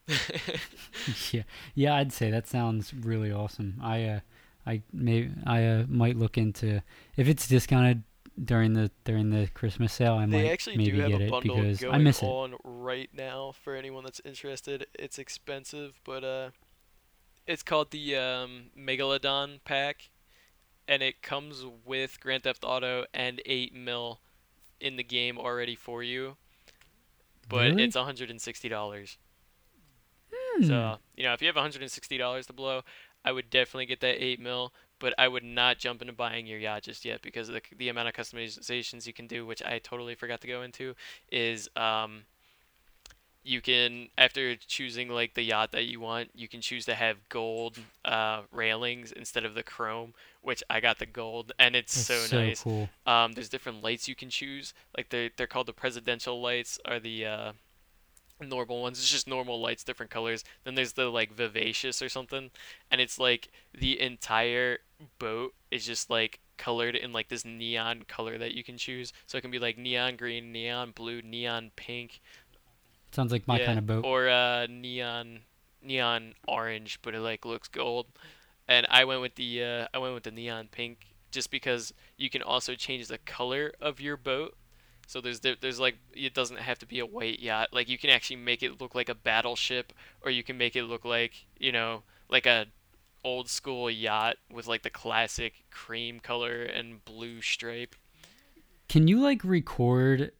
(laughs) yeah, yeah. I'd say that sounds really awesome. I, uh, I may, I uh, might look into if it's discounted during the during the Christmas sale. I might actually maybe do have get a it bundle because going I miss it. on right now for anyone that's interested. It's expensive, but uh, it's called the um, Megalodon pack, and it comes with Grand Theft Auto and 8 mil in the game already for you. But Really? it's $160. Hmm. So, you know, if you have $160 to blow, I would definitely get that 8 mil, but I would not jump into buying your yacht just yet because the, the amount of customizations you can do, which I totally forgot to go into, is um, you can, after choosing like the yacht that you want, you can choose to have gold uh, railings instead of the chrome, which I got the gold, and it's so, so nice. cool. Um, there's different lights you can choose. Like they're they're called the presidential lights, are the uh, normal ones. It's just normal lights, different colors. Then there's the like vivacious or something, and it's like the entire boat is just like colored in like this neon color that you can choose. So it can be like neon green, neon blue, neon pink. Sounds like my yeah, kind of boat. Or uh, neon neon orange, but it like looks gold. And I went with the uh, I went with the neon pink just because you can also change the color of your boat. So there's there- there's like it doesn't have to be a white yacht. Like you can actually make it look like a battleship, or you can make it look like you know like a old school yacht with like the classic cream color and blue stripe. Can you like record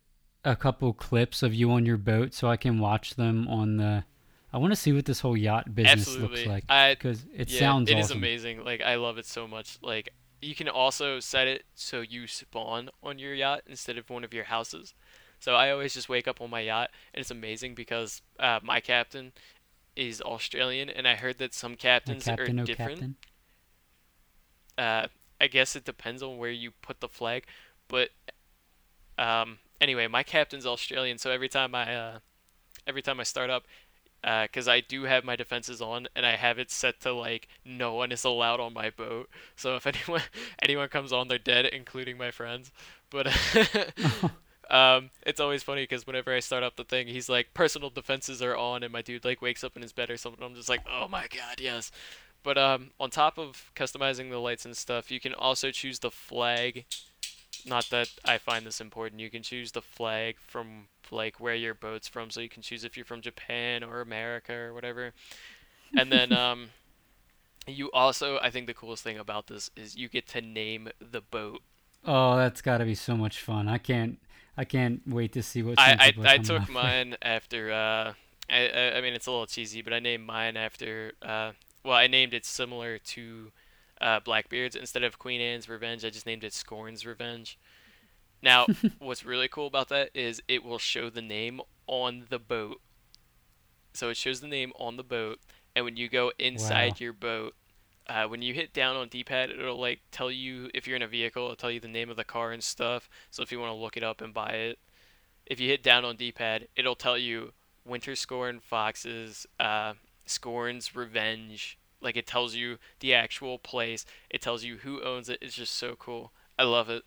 a couple clips of you on your boat so I can watch them on the? I want to see what this whole yacht business Absolutely, looks like I because it yeah, sounds it is awesome. amazing. Like I love it so much. Like you can also set it so you spawn on your yacht instead of one of your houses. So I always just wake up on my yacht, and it's amazing because uh, my captain is Australian, and I heard that some captains captain, are oh different. captain. Uh, I guess it depends on where you put the flag, but um, anyway, my captain's Australian, so every time I uh, every time I start up, because uh, I do have my defenses on and I have it set to like no one is allowed on my boat. So if (laughs) anyone anyone comes on, they're dead, including my friends. But (laughs) (laughs) um, it's always funny because whenever I start up the thing, he's like personal defenses are on, and my dude like wakes up in his bed or something. I'm just like, oh my god, yes. But um, on top of customizing the lights and stuff, you can also choose the flag. Not that I find this important. You can choose the flag from like where your boat's from, so you can choose if you're from Japan or America or whatever. And then (laughs) um, you also, I think the coolest thing about this is you get to name the boat. Oh, that's got to be so much fun! I can't, I can't wait to see what. I I, I took mine after. Uh, I I mean it's a little cheesy, but I named mine after. Uh, well, I named it similar to uh, Blackbeard's instead of Queen Anne's Revenge. I just named it Scorn's Revenge. Now, (laughs) what's really cool about that is it will show the name on the boat. So it shows the name on the boat, and when you go inside wow. your boat, uh, when you hit down on D-pad, it'll like tell you if you're in a vehicle, it'll tell you the name of the car and stuff. So if you want to look it up and buy it, if you hit down on D-pad, it'll tell you Winter Scorn Foxes, uh, Scorn's Revenge. Like it tells you the actual place. It tells you who owns it. It's just so cool. I love it.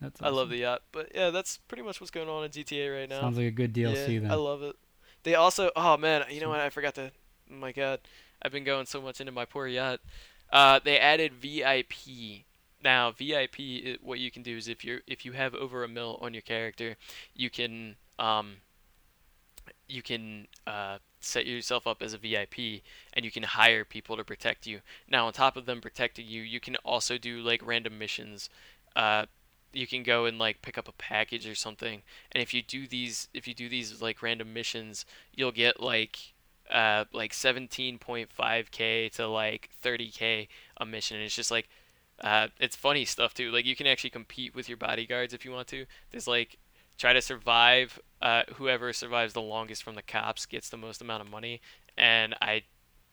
That's awesome. I love the yacht. But yeah, that's pretty much what's going on in GTA right now. Sounds like a good DLC yeah, then. I love it. They also, oh man, you know what? I forgot to. Oh my god, I've been going so much into my poor yacht. Uh, they added VIP. Now VIP, it, what you can do is if you're if you have over a mil on your character, you can um, you can uh, set yourself up as a VIP and you can hire people to protect you. Now, on top of them protecting you, you can also do like random missions. Uh, you can go and like pick up a package or something and if you do these if you do these like random missions you'll get like uh like 17.5k to like 30k a mission and it's just like uh it's funny stuff too like you can actually compete with your bodyguards if you want to there's like try to survive uh whoever survives the longest from the cops gets the most amount of money and i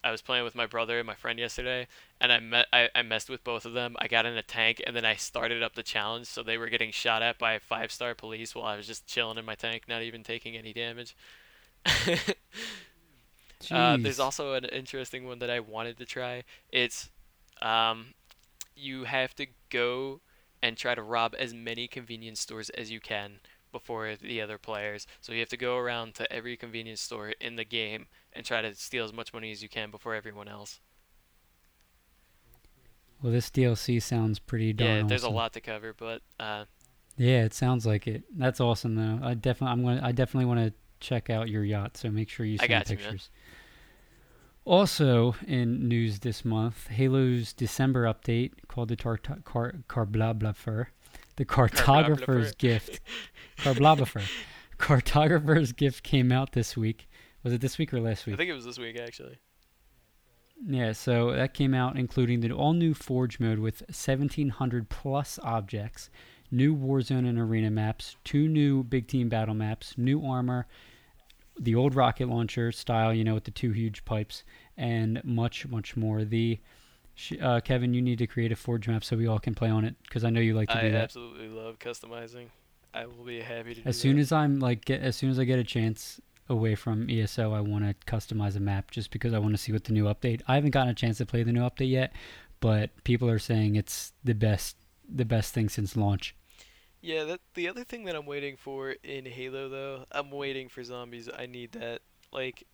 I was playing with my brother and my friend yesterday, and I met I, I messed with both of them. I got in a tank, and then I started up the challenge, so they were getting shot at by five star police while I was just chilling in my tank, not even taking any damage. (laughs) uh, there's also an interesting one that I wanted to try. It's um, you have to go and try to rob as many convenience stores as you can before the other players. So you have to go around to every convenience store in the game and try to steal as much money as you can before everyone else. Well, this DLC sounds pretty darn Yeah, there's awesome. a lot to cover, but uh, yeah, it sounds like it. That's awesome though. I definitely I'm going to I definitely want to check out your yacht, so make sure you send pictures. You, also in news this month, Halo's December update called the tar- car car blah blah fur, the cartographer's gift, car blah blah fur. Cartographer's gift came out this week. Was it this week or last week? I think it was this week actually. Yeah, so that came out including the all new Forge mode with 1700 plus objects, new Warzone and Arena maps, two new Big Team battle maps, new armor, the old rocket launcher style, you know, with the two huge pipes, and much, much more. The uh, Kevin, you need to create a Forge map so we all can play on it because I know you like to I do that. I absolutely love customizing. I will be happy to. As soon that. as I'm like, get, as soon as I get a chance, away from ESO, I want to customize a map just because I want to see what the new update. I haven't gotten a chance to play the new update yet, but people are saying it's the best the best thing since launch. Yeah, that the other thing that I'm waiting for in Halo though, I'm waiting for zombies. I need that like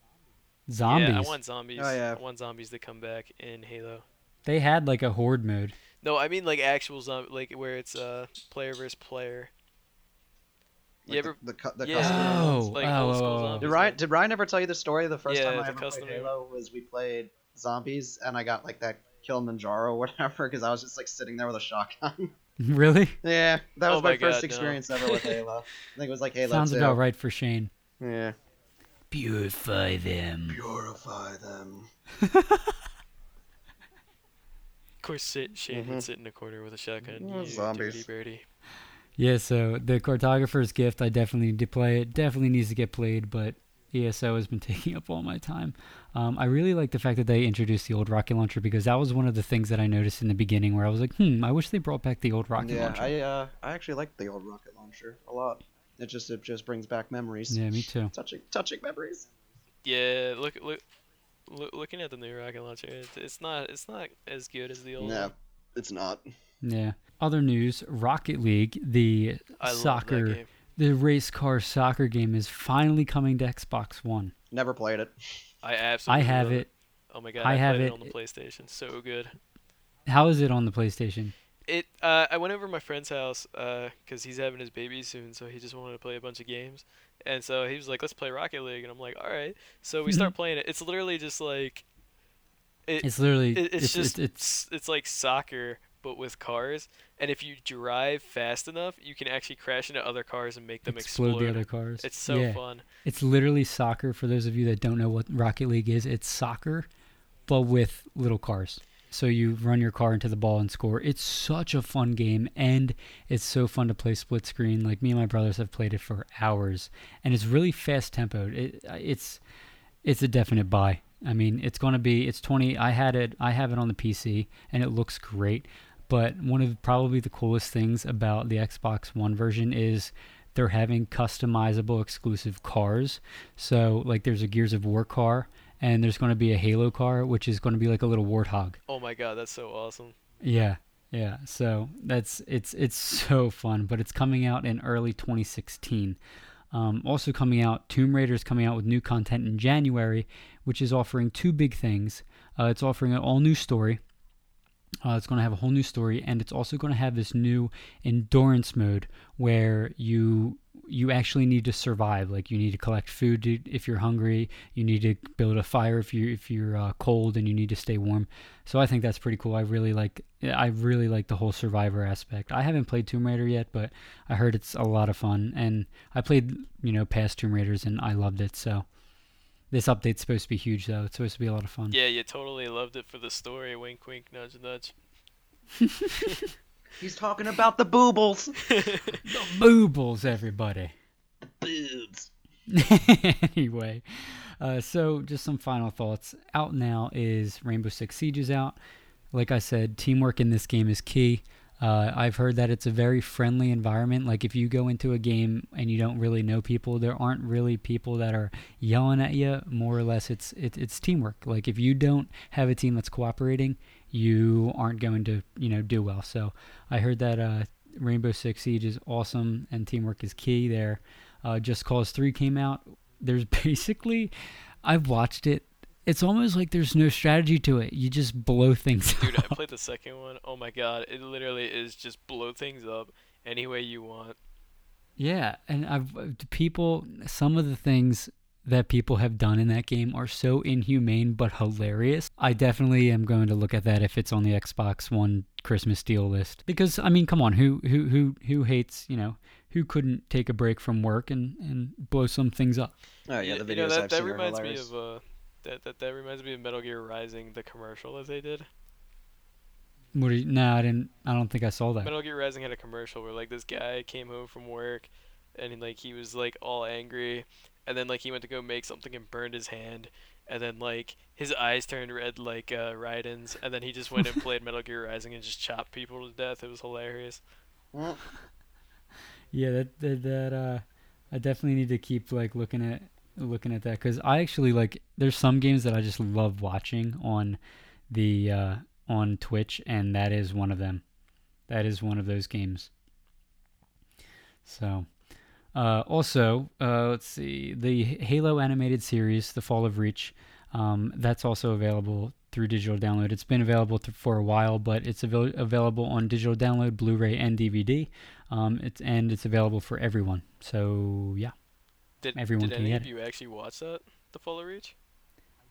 zombies. Yeah, I want zombies. Oh, yeah. I want zombies to come back in Halo. They had like a horde mode. No, I mean like actual zombie, like where it's uh player versus player. Like you ever the, the, the yeah. custom oh, like oh, oh, oh. Did Ryan did Ryan ever tell you the story? The first yeah, time I ever played Halo was we played zombies, and I got like that Killimanjaro or whatever because I was just like sitting there with a shotgun. (laughs) (laughs) really? Yeah, that was oh my, my, first experience no. ever with Halo. (laughs) I think it was like Halo. Sounds 2. about right for Shane. Yeah. Purify them. Purify them. Of course, sit, Shane mm-hmm. would sit in a corner with a shotgun. you zombies. Dirty birdie. Yeah, so the cartographer's gift, I definitely need to play it. Definitely needs to get played, but ESO has been (laughs) taking up all my time. Um, I really like the fact that they introduced the old rocket launcher because that was one of the things that I noticed in the beginning where I was like, hmm, I wish they brought back the old rocket yeah, launcher. I uh, I actually like the old rocket launcher a lot. It just it just brings back memories. yeah, me too. Touching touching memories. Yeah, look look. Loo- Looking at the new rocket launcher, it's, it's not it's not as good as the old. No, one. it's not. Yeah. Other news: Rocket League, the I soccer, the race car soccer game, is finally coming to Xbox One. Never played it. I absolutely. I have love it. Oh my god, I I, have played it. it on the PlayStation. So good. How is it on the PlayStation? It. Uh, I went over to my friend's house because he's having his baby soon, so he just wanted to play a bunch of games, and so he was like, "Let's play Rocket League," and I'm like, "All right." So we start mm-hmm. playing it. It's literally just like. It, It's literally it, it's, just it's, it's, it's like soccer but with cars, and if you drive fast enough, you can actually crash into other cars and make them explode, explode. the other cars. It's so yeah. fun. It's literally soccer. For those of you that don't know what Rocket League is, it's soccer, but with little cars. So you run your car into the ball and score. It's such a fun game, and it's so fun to play split screen. Like me and my brothers have played it for hours, and it's really fast tempoed. It, uh, it's it's a definite buy. I mean, it's going to be it's 20 I had it I have it on the PC and it looks great, but one of probably the coolest things about the Xbox One version is they're having customizable exclusive cars. So, like there's a Gears of War car and there's going to be a Halo car which is going to be like a little warthog. Oh my god, that's so awesome. Yeah. Yeah, so that's it's it's (laughs) so fun, but it's coming out in early 2016. Um, also coming out, Tomb Raider is coming out with new content in January, which is offering two big things. Uh, it's offering an all new story. Uh, it's going to have a whole new story, and it's also going to have this new endurance mode where you you actually need to survive. Like you need to collect food to, if you're hungry. You need to build a fire if you if you're uh, cold and you need to stay warm. So I think that's pretty cool. I really like I really like the whole survivor aspect. I haven't played Tomb Raider yet, but I heard it's a lot of fun, and I played you know past Tomb Raiders and I loved it. So this update's supposed to be huge, though. It's supposed to be a lot of fun. Yeah, you totally loved it for the story. Wink, wink, nudge, nudge. (laughs) He's talking about the boobles. (laughs) The boobles, everybody. The boobs. (laughs) anyway, uh, so just some final thoughts. Out now is Rainbow Six Siege is out. Like I said, teamwork in this game is key. Uh, I've heard that it's a very friendly environment. Like if you go into a game and you don't really know people, there aren't really people that are yelling at you. More or less, it's it, it's teamwork. Like if you don't have a team that's cooperating, you aren't going to you know do well. So I heard that uh, Rainbow Six Siege is awesome and teamwork is key there. Uh, Just Cause 3 came out. There's (laughs) basically, I've watched it. It's almost like there's no strategy to it. You just blow things up. Dude, I (laughs) played the second one. Oh my god, it literally is just blow things up any way you want. Yeah, and I've people. Some of the things that people have done in that game are so inhumane but hilarious. I definitely am going to look at that if it's on the Xbox One Christmas deal list. Because I mean, come on, who who who who hates you know who couldn't take a break from work and and blow some things up? Oh yeah, You- the you know, videos that, I've that seen are reminds me of uh, that, that that reminds me of Metal Gear Rising, the commercial that they did. What? Are you, no, I didn't. I don't think I saw that. Metal Gear Rising had a commercial where like this guy came home from work, and like he was like all angry, and then like he went to go make something and burned his hand, and then like his eyes turned red like uh, Raiden's, and then he just went and (laughs) played Metal Gear Rising and just chopped people to death. It was hilarious. Yeah, that that, that uh, I definitely need to keep like looking at looking at that because I actually like. There's some games that I just love watching on the uh, on Twitch, and that is one of them. That is one of those games. So, uh, also, uh, let's see the Halo animated series, The Fall of Reach. Um, that's also available through digital download. It's been available th- for a while, but it's avail- available on digital download, Blu-ray, and DVD. Um, it's and it's available for everyone. So yeah, Did Everyone did can any get of you actually watch that, The Fall of Reach?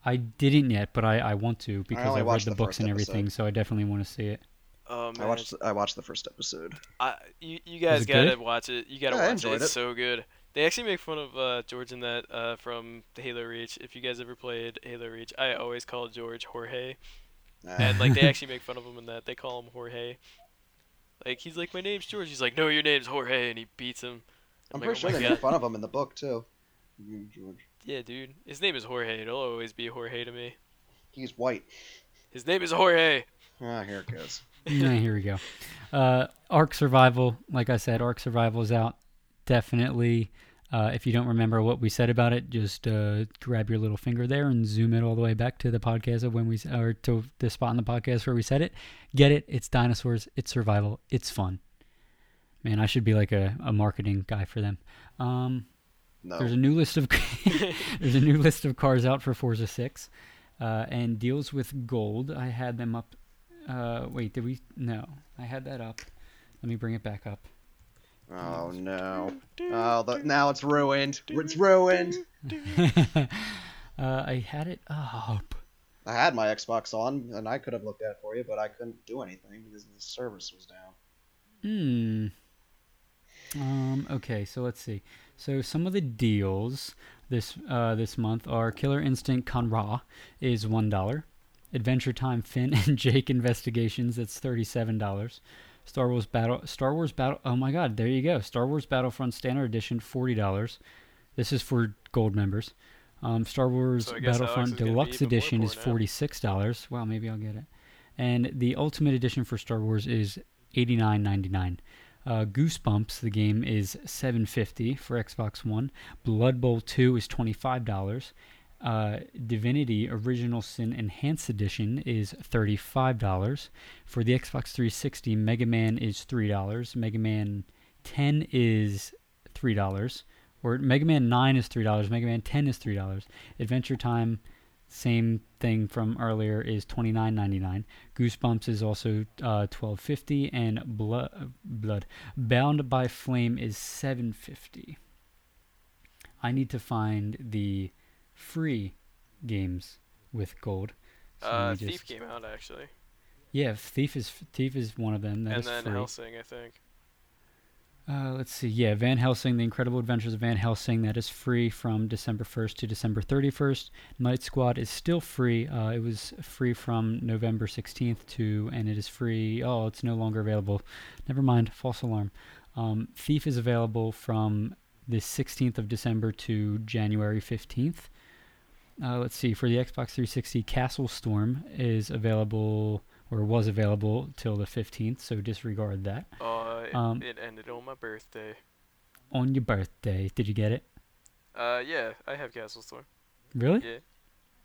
I didn't yet, but I, I want to because only I've read the, the books and everything, episode. so I definitely want to see it. Oh man, I watched I watched the first episode. I, you, you guys gotta good? watch it. You gotta Yeah, I watch it. It's it. so good. They actually make fun of uh, George in that uh, from Halo Reach. If you guys ever played Halo Reach, I always call George Jorge, Uh, and like they (laughs) actually make fun of him in that. They call him Jorge. Like he's like, my name's George. He's like, no, your name's Jorge, and he beats him. I'm like, pretty "Oh sure my they God." make fun of him in the book too. George. Yeah, dude. His name is Jorge. It'll always be Jorge to me. He's white. His name is Jorge. Ah, here it goes. Yeah, here we go. Uh, Ark Survival, like I said, Ark Survival is out. Definitely. Uh, if you don't remember what we said about it, just uh, grab your little finger there and zoom it all the way back to the podcast of when we or to the spot in the podcast where we said it. Get it? It's dinosaurs. It's survival. It's fun. Man, I should be like a, a marketing guy for them. Um, No. there's a new list of (laughs) there's a new list of cars out for Forza 6, uh, and deals with gold. I had them up. Uh, wait, did we? No, I had that up. Let me bring it back up. Oh no. Oh, the, now it's ruined. It's ruined. (laughs) uh, I had it up. I had my Xbox on, and I could have looked at it for you, but I couldn't do anything because the service was down. Hmm. Um. Okay. So let's see. So some of the deals this uh, this month are Killer Instinct Conra is one dollar. Adventure Time Finn and (laughs) Jake Investigations that's thirty seven dollars. Star Wars Battle Star Wars Battle oh my god, there you go. Star Wars Battlefront Standard Edition forty dollars. This is for gold members. Um, Star Wars So I guess Alex Battlefront is gonna be Deluxe Edition is forty six dollars. Wow, maybe I'll get it. And the Ultimate Edition for Star Wars is eighty nine ninety nine. Uh, Goosebumps, the game is seven fifty for Xbox One. Blood Bowl Two is twenty five dollars. Uh, Divinity Original Sin Enhanced Edition is thirty five dollars. For the Xbox 360, Mega Man is three dollars. Mega Man 10 is three dollars. Or Mega Man 9 is three dollars. Mega Man 10 is three dollars. Adventure Time, same thing from earlier, is twenty nine ninety nine. Goosebumps is also uh, twelve fifty, and Blood Blood Bound by Flame is seven fifty. I need to find the free games with gold. So Uh, me Thief came out actually, yeah, Thief is Thief is one of them. That and is then free. Helsing, I think. Uh, let's see. Yeah, Van Helsing, The Incredible Adventures of Van Helsing, that is free from December 1st to December 31st. Night Squad is still free. Uh, it was free from November 16th to, and it is free. Oh, it's no longer available. Never mind. False alarm. Um, Thief is available from the 16th of December to January 15th. Uh, let's see. For the Xbox 360, Castle Storm is available or was available till the 15th, so disregard that. Uh, it, Um, it ended on my birthday. On your birthday, did you get it? Uh, yeah, I have Castle Storm. Really? Yeah.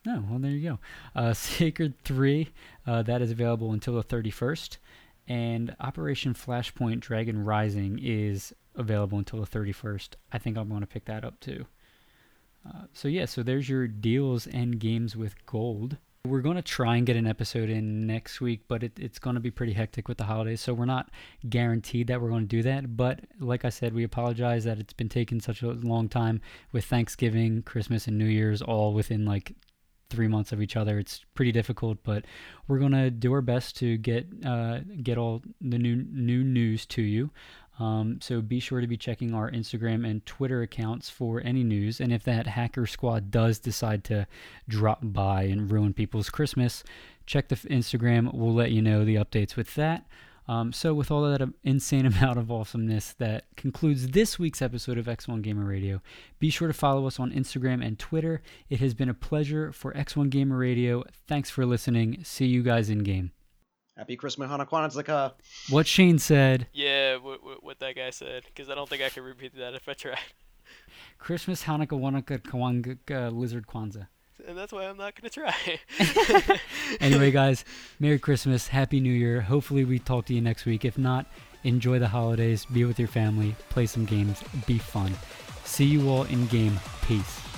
No, well, there you go. Uh, (laughs) Sacred 3, uh, that is available until the 31st. And Operation Flashpoint Dragon Rising is available until the 31st. I think I'm going to pick that up too. Uh, so, yeah, so there's your deals and games with gold. We're going to try and get an episode in next week, but it, it's going to be pretty hectic with the holidays. So, we're not guaranteed that we're going to do that. But, like I said, we apologize that it's been taking such a long time with Thanksgiving, Christmas, and New Year's all within like three months of each other. It's pretty difficult, but we're gonna do our best to get uh, get all the new new news to you. Um, so be sure to be checking our Instagram and Twitter accounts for any news. And if that hacker squad does decide to drop by and ruin people's Christmas, check the Instagram. We'll let you know the updates with that. Um, so, with all that insane (laughs) amount of awesomeness, that concludes this week's episode of X1 Gamer Radio. Be sure to follow us on Instagram and Twitter. It has been a pleasure for X1 Gamer Radio. Thanks for listening. See you guys in game. Happy Christmas, Hanukkah. What Shane said Yeah, what, what, what that guy said, because I don't think I could repeat that if I tried. Christmas, Hanukkah, Wanaka, Kawanga, uh, Lizard Kwanzaa. And that's why I'm not gonna try. (laughs) Anyway, guys, Merry Christmas, Happy New Year. Hopefully, we talk to you next week. If not, enjoy the holidays, be with your family, play some games, be fun. See you all in game. Peace.